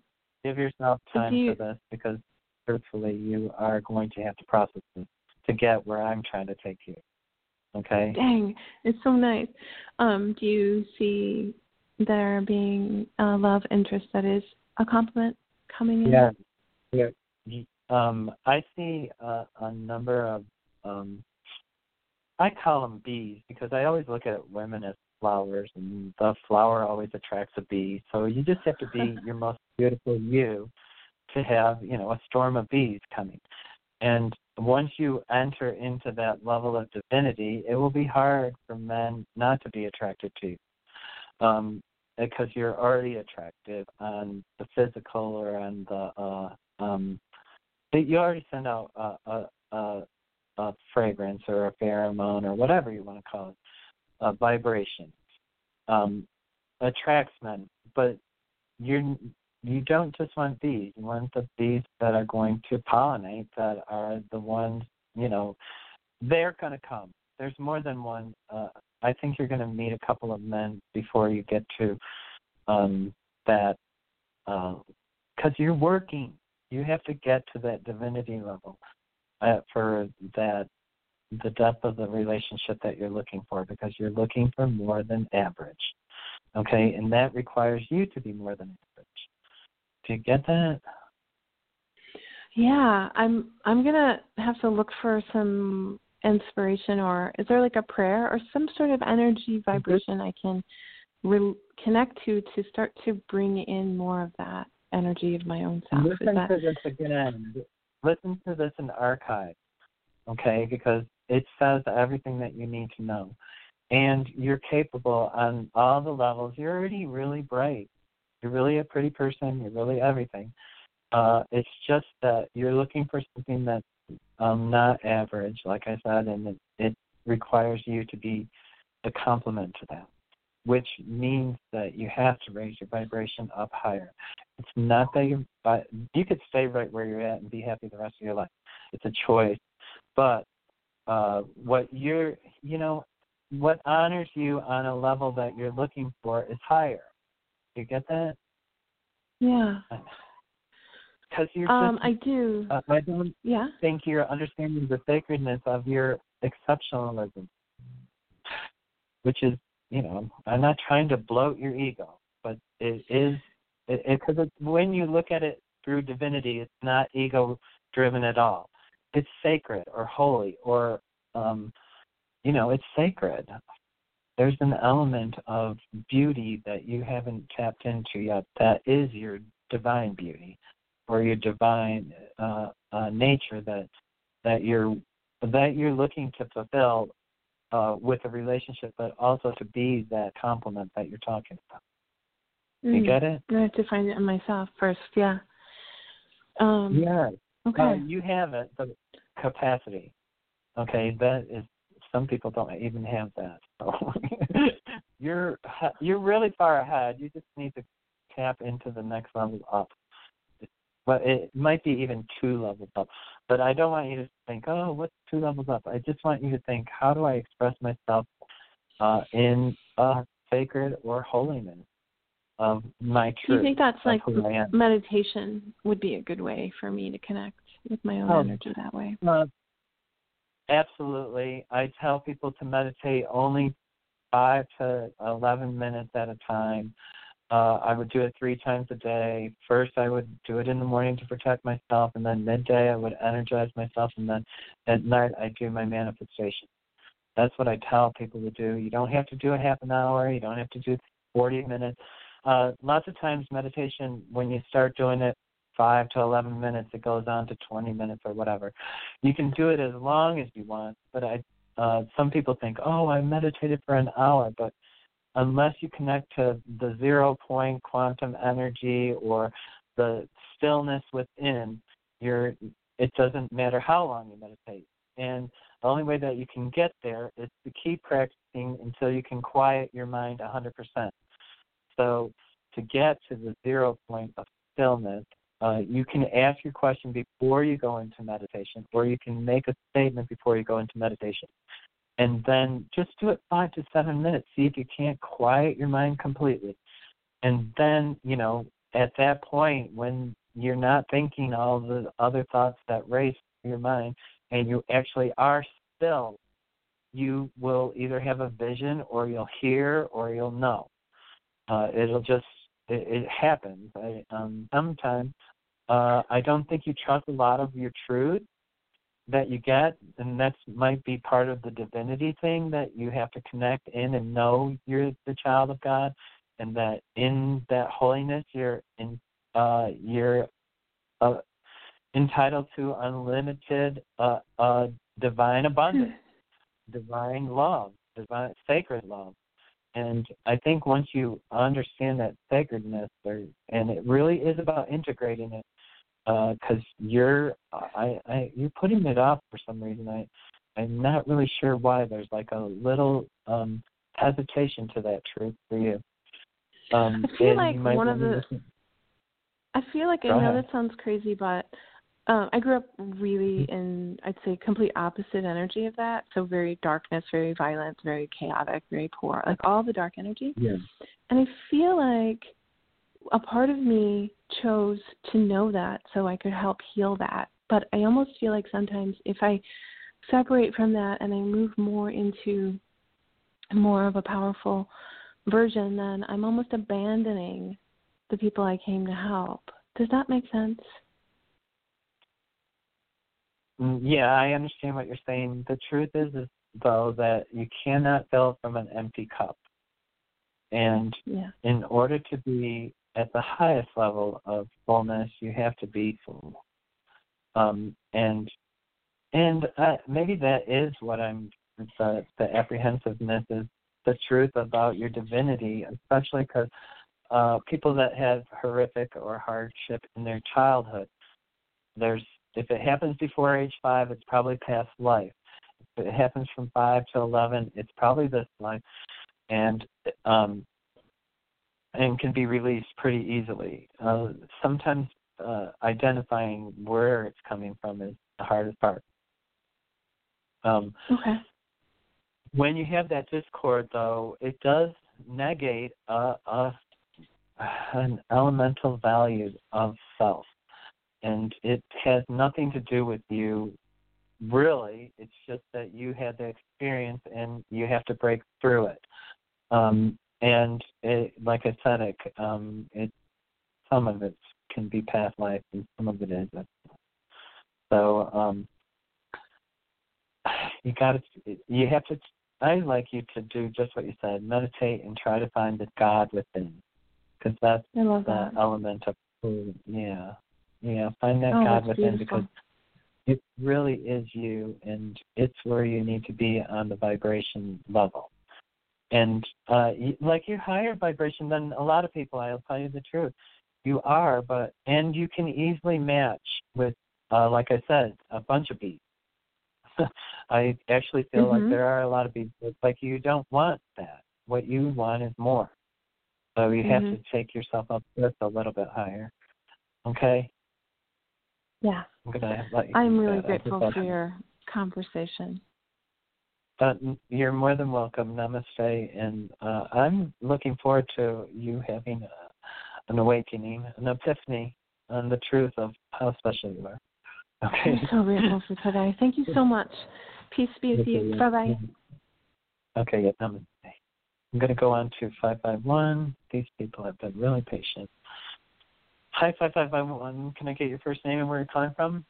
Give yourself do time you- for this because truthfully you are going to have to process this to get where I'm trying to take you. Okay? dang, it's so nice. Um, do you see there being a love interest that is a complement coming in? Yeah. Yeah. Um, I see a, a number of um I call them bees because I always look at women as flowers and the flower always attracts a bee. So you just have to be your most beautiful you to have, you know, a storm of bees coming. And once you enter into that level of divinity, it will be hard for men not to be attracted to you. Um, because you're already attractive on the physical or on the uh um you already send out a a a, a fragrance or a pheromone or whatever you want to call it, a vibration. Um attracts men. But you're you don't just want bees. You want the bees that are going to pollinate, that are the ones, you know, they're going to come. There's more than one. Uh, I think you're going to meet a couple of men before you get to um, that, because uh, you're working. You have to get to that divinity level uh, for that the depth of the relationship that you're looking for because you're looking for more than average. Okay, and that requires you to be more than average. Do you get that? Yeah, I'm I'm gonna have to look for some inspiration or is there like a prayer or some sort of energy mm-hmm. vibration I can re- connect to to start to bring in more of that energy of my own self. Listen that... to this again. Listen to this in archive, okay? Because it says everything that you need to know and you're capable on all the levels. You're already really bright. You're really a pretty person. You're really everything. Uh, it's just that you're looking for something that's um, not average, like I said, and it, it requires you to be the complement to that, which means that you have to raise your vibration up higher. It's not that you you could stay right where you're at and be happy the rest of your life. It's a choice, but uh, what you're, you know, what honors you on a level that you're looking for is higher. You get that? Yeah. Because you're um, just, I do. Uh, I don't yeah. think you're understanding the sacredness of your exceptionalism, which is, you know, I'm not trying to bloat your ego, but it is because it, it, when you look at it through divinity, it's not ego driven at all. It's sacred or holy or um, you know, it's sacred. There's an element of beauty that you haven't tapped into yet. That is your divine beauty, or your divine uh, uh, nature that that you're that you're looking to fulfill uh, with a relationship, but also to be that complement that you're talking about. Mm. You get it? I have to find it in myself first. Yeah. Um, yeah. Okay. Uh, you have it, the capacity. Okay, that is some people don't even have that. So you're you're really far ahead. You just need to tap into the next level up. But it might be even two levels up. But I don't want you to think, oh, what's two levels up? I just want you to think, how do I express myself uh, in uh, sacred or holiness of my truth? Do you think that's like meditation would be a good way for me to connect with my own oh, energy that way? Uh, Absolutely. I tell people to meditate only five to 11 minutes at a time. Uh, I would do it three times a day. First, I would do it in the morning to protect myself, and then midday, I would energize myself, and then at night, I do my manifestation. That's what I tell people to do. You don't have to do it half an hour. You don't have to do 40 minutes. Uh, lots of times, meditation, when you start doing it five to 11 minutes, it goes on to 20 minutes or whatever. You can do it as long as you want, but I, uh, some people think, oh, I meditated for an hour, but unless you connect to the zero point quantum energy or the stillness within, you're, it doesn't matter how long you meditate. And the only way that you can get there is to keep practicing until you can quiet your mind 100%. So to get to the zero point of stillness, uh, you can ask your question before you go into meditation, or you can make a statement before you go into meditation. And then just do it five to seven minutes. See if you can't quiet your mind completely. And then, you know, at that point, when you're not thinking all the other thoughts that race your mind, and you actually are still, you will either have a vision, or you'll hear, or you'll know. Uh, it'll just it, it happens. I, um, sometimes uh, I don't think you trust a lot of your truth that you get, and that might be part of the divinity thing that you have to connect in and know you're the child of God, and that in that holiness you're in uh, you're uh, entitled to unlimited uh, uh, divine abundance, divine love, divine sacred love. And I think once you understand that sacredness, there, and it really is about integrating it, because uh, you're, I, I, you're putting it off for some reason. I, I'm not really sure why. There's like a little um hesitation to that truth for you. Um, I feel like one of the. I feel like Go I know ahead. that sounds crazy, but um, I grew up really in I'd say complete opposite energy of that. So very darkness, very violence, very chaotic, very poor, like all the dark energy. Yeah. And I feel like a part of me chose to know that so I could help heal that. But I almost feel like sometimes if I separate from that and I move more into more of a powerful version, then I'm almost abandoning the people I came to help. Does that make sense? Mm, Yeah, I understand what you're saying. The truth is, is though that you cannot fill from an empty cup, and Yeah. in order to be at the highest level of fullness, you have to be full. Um, and and uh, maybe that is what I'm the the apprehensiveness is the truth about your divinity, especially because uh, people that have horrific or hardship in their childhood, there's if it happens before age five, it's probably past life. If it happens from five to eleven, it's probably this life, and um, and can be released pretty easily. Uh, sometimes uh, identifying where it's coming from is the hardest part. Um, Okay. when you have that discord, though, it does negate a, a an elemental value of self, and it has nothing to do with you. Really, it's just that you had the experience, and you have to break through it. Um, and it, like I said, it, um, it some of it can be past life, and some of it isn't. So um, you got to, you have to. I like you to do just what you said: meditate and try to find the God within, because that's the that. element of yeah, yeah. Find that Oh, God within beautiful. because it really is you, and it's where you need to be on the vibration level. And uh, like you're higher vibration than a lot of people. I'll tell you the truth. You are, but and you can easily match with, uh, like I said, a bunch of bees. I actually feel Mhm. like there are a lot of bees. It's like you don't want that. What you want is more. So you have to take yourself up just a little bit higher. Okay. Yeah. I'm gonna let you I'm really. Grateful for your conversation. Uh, you're more than welcome. Namaste. And uh, I'm looking forward to you having uh an awakening, an epiphany on the truth of how special you are. Okay. I'm so grateful for today. Thank you so much. Peace be with Okay, you. yeah. Bye bye. Okay, yeah, namaste. I'm going to go on to 551. These people have been really patient. Hi, 5551. Can I get your first name and where you're calling from?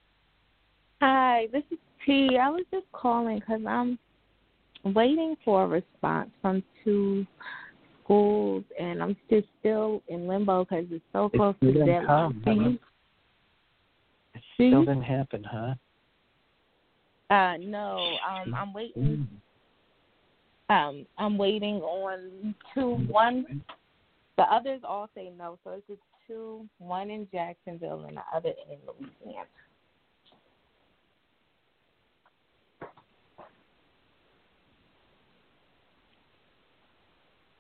Hi, this is T. I was just calling because I'm waiting for a response from two schools, and I'm just still in limbo because it's so close still to deadline. come? It still you? didn't happen, huh? Uh, no. Um, I'm waiting. Um, I'm waiting on two. One, the others all say no, so it's just two. One in Jacksonville and the other in Louisiana.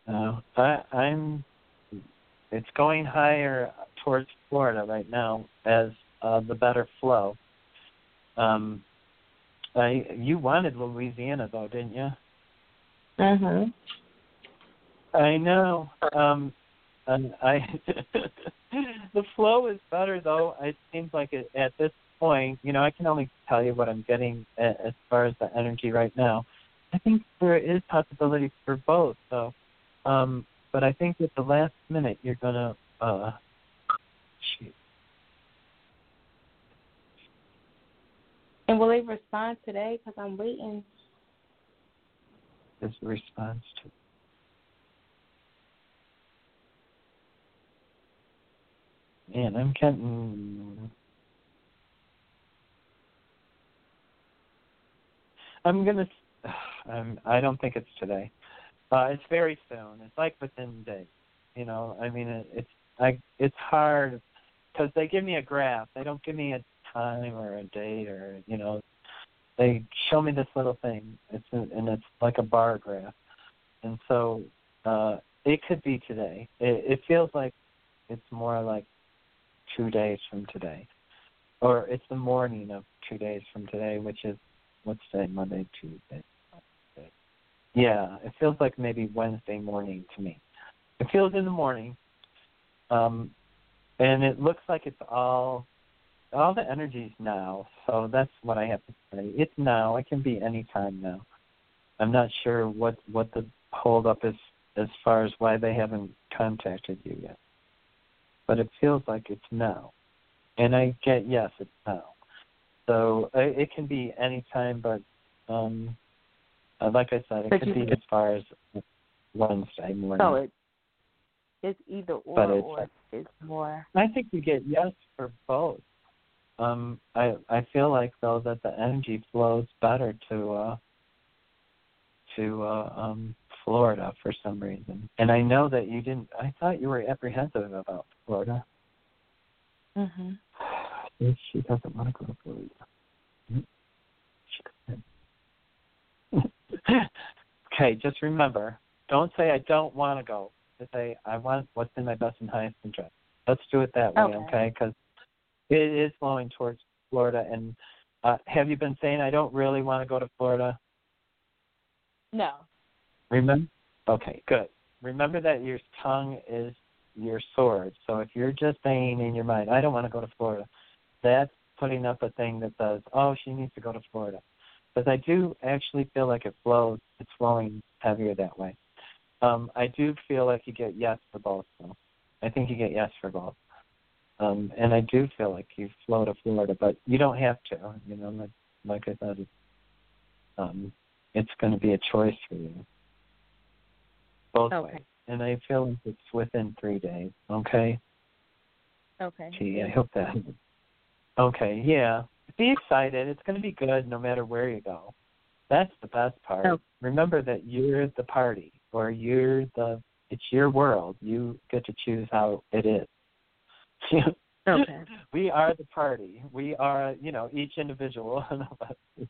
Uh, I, I'm. It's going higher towards Florida right now as uh, the better flow. Um, I, you wanted Louisiana though, didn't you? Uh huh. I know. Um, and I the flow is better though. It seems like it, at this point, you know, I can only tell you what I'm getting as far as the energy right now. I think there is possibility for both. So, um, but I think at the last minute you're gonna uh, shoot. And will they respond today? Because I'm waiting. This the response to? Man, I'm counting. I'm gonna. Um, I don't think it's today. Uh, it's very soon. It's like within days. You know. I mean, it, it's. I. It's hard because they give me a graph. They don't give me a time or a date or you know. They show me this little thing. It's a, and it's like a bar graph, and so uh it could be today. It, it feels like it's more like two days from today, or it's the morning of two days from today, which is what's today, Monday, Tuesday. Yeah, it feels like maybe Wednesday morning to me. It feels in the morning, um, and it looks like it's all all the energies now. So that's what I have to say. It's now. It can be any time now. I'm not sure what what the hold up is as far as why they haven't contacted you yet. But it feels like it's now. And I get yes, it's now. So uh, it can be any time, but um, uh, like I said, it But could be as far as Wednesday morning. So it it's either or But it's- or it's more. I think you get yes for both. Um, I I feel like though that the energy flows better to uh, to uh, um, Florida for some reason, and I know that you didn't. I thought you were apprehensive about Florida. Mhm. She doesn't want to go to Florida. Hmm? She doesn't. Okay, just remember, don't say I don't want to go. Just say I want what's in my best and highest interest. Let's do it that way, Okay. okay? Because it is flowing towards Florida. And uh, have you been saying I don't really want to go to Florida? No. Remember? Okay, good. Remember that your tongue is your sword. So if you're just saying in your mind, I don't want to go to Florida, that's putting up a thing that says, oh, she needs to go to Florida. Because I do actually feel like it flows, it's flowing heavier that way. Um, I do feel like you get yes for both, though. I think you get yes for both. Um, and I do feel like you flow to Florida, but you don't have to. You know, like, like I said, it's, um, it's going to be a choice for you both Okay. ways. And I feel like it's within three days. Okay. Okay. Gee, I hope that. Okay, yeah. Be excited. It's going to be good no matter where you go. That's the best part. Oh. Remember that you're the party, or you're the. It's your world. You get to choose how it is. Okay. we are the party. We are, you know, each individual of us.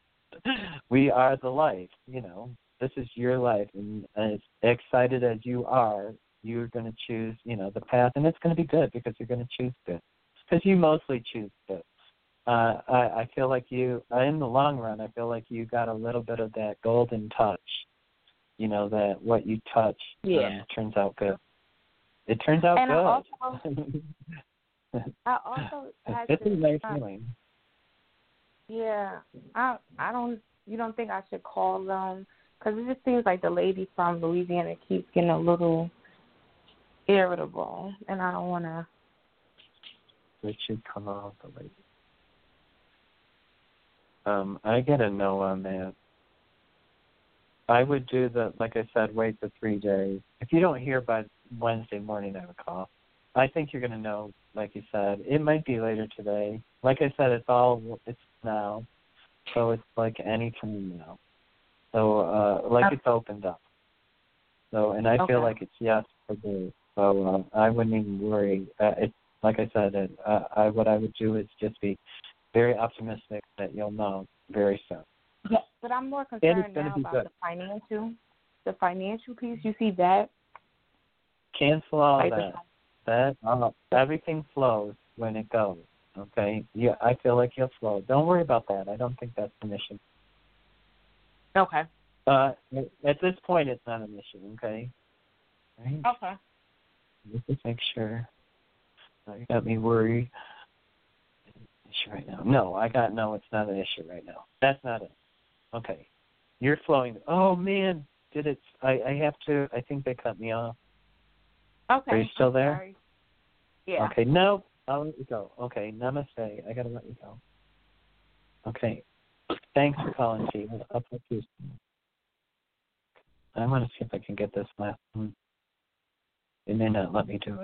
we are the life. You know, this is your life, and as excited as you are, you're going to choose, you know, the path, and it's going to be good because you're going to choose good. Because you mostly choose good. Uh, I, I feel like you, uh, in the long run, I feel like you got a little bit of that golden touch. You know that what you touch Yeah. um, turns out good. It turns out And I good. also I also had it's a to, nice uh, feeling. Yeah, I I don't. You don't think I should call them? Because it just seems like the lady from Louisiana keeps getting a little irritable, and I don't want to. Should come off the lady. Um, I get a no on that. I would do the like I said, wait the three days. If you don't hear by Wednesday morning, I would call. I think you're gonna know, like you said. It might be later today. Like I said, it's all it's now, so it's like any time now. So uh, like it's opened up. So and I feel like it's yes for me. So uh, I wouldn't even worry. Uh, it's like I said, it, uh, I what I would do is just be very optimistic that you'll know very soon. Yeah, but I'm more concerned now about good. the financial, the financial piece. You see that? Cancel all Like that. That uh, everything flows when it goes. Okay. Yeah, I feel like you'll flow. Don't worry about that. I don't think that's an issue. Okay. Uh, at this point, it's not an issue. Okay. Right. Okay. Let's just make sure. You got me worried. Issue right now? No, I got no. It's not an issue right now. That's not it. Okay. You're flowing. Oh man, did it? I I have to. I think they cut me off. Okay. Are you still there? sorry. Yeah. Okay, no, I'll let you go. Okay, namaste. I gotta let you go. Okay. Thanks for calling, Steve. I'll talk to you soon. I want to see if I can get this last one. It may not let me do it.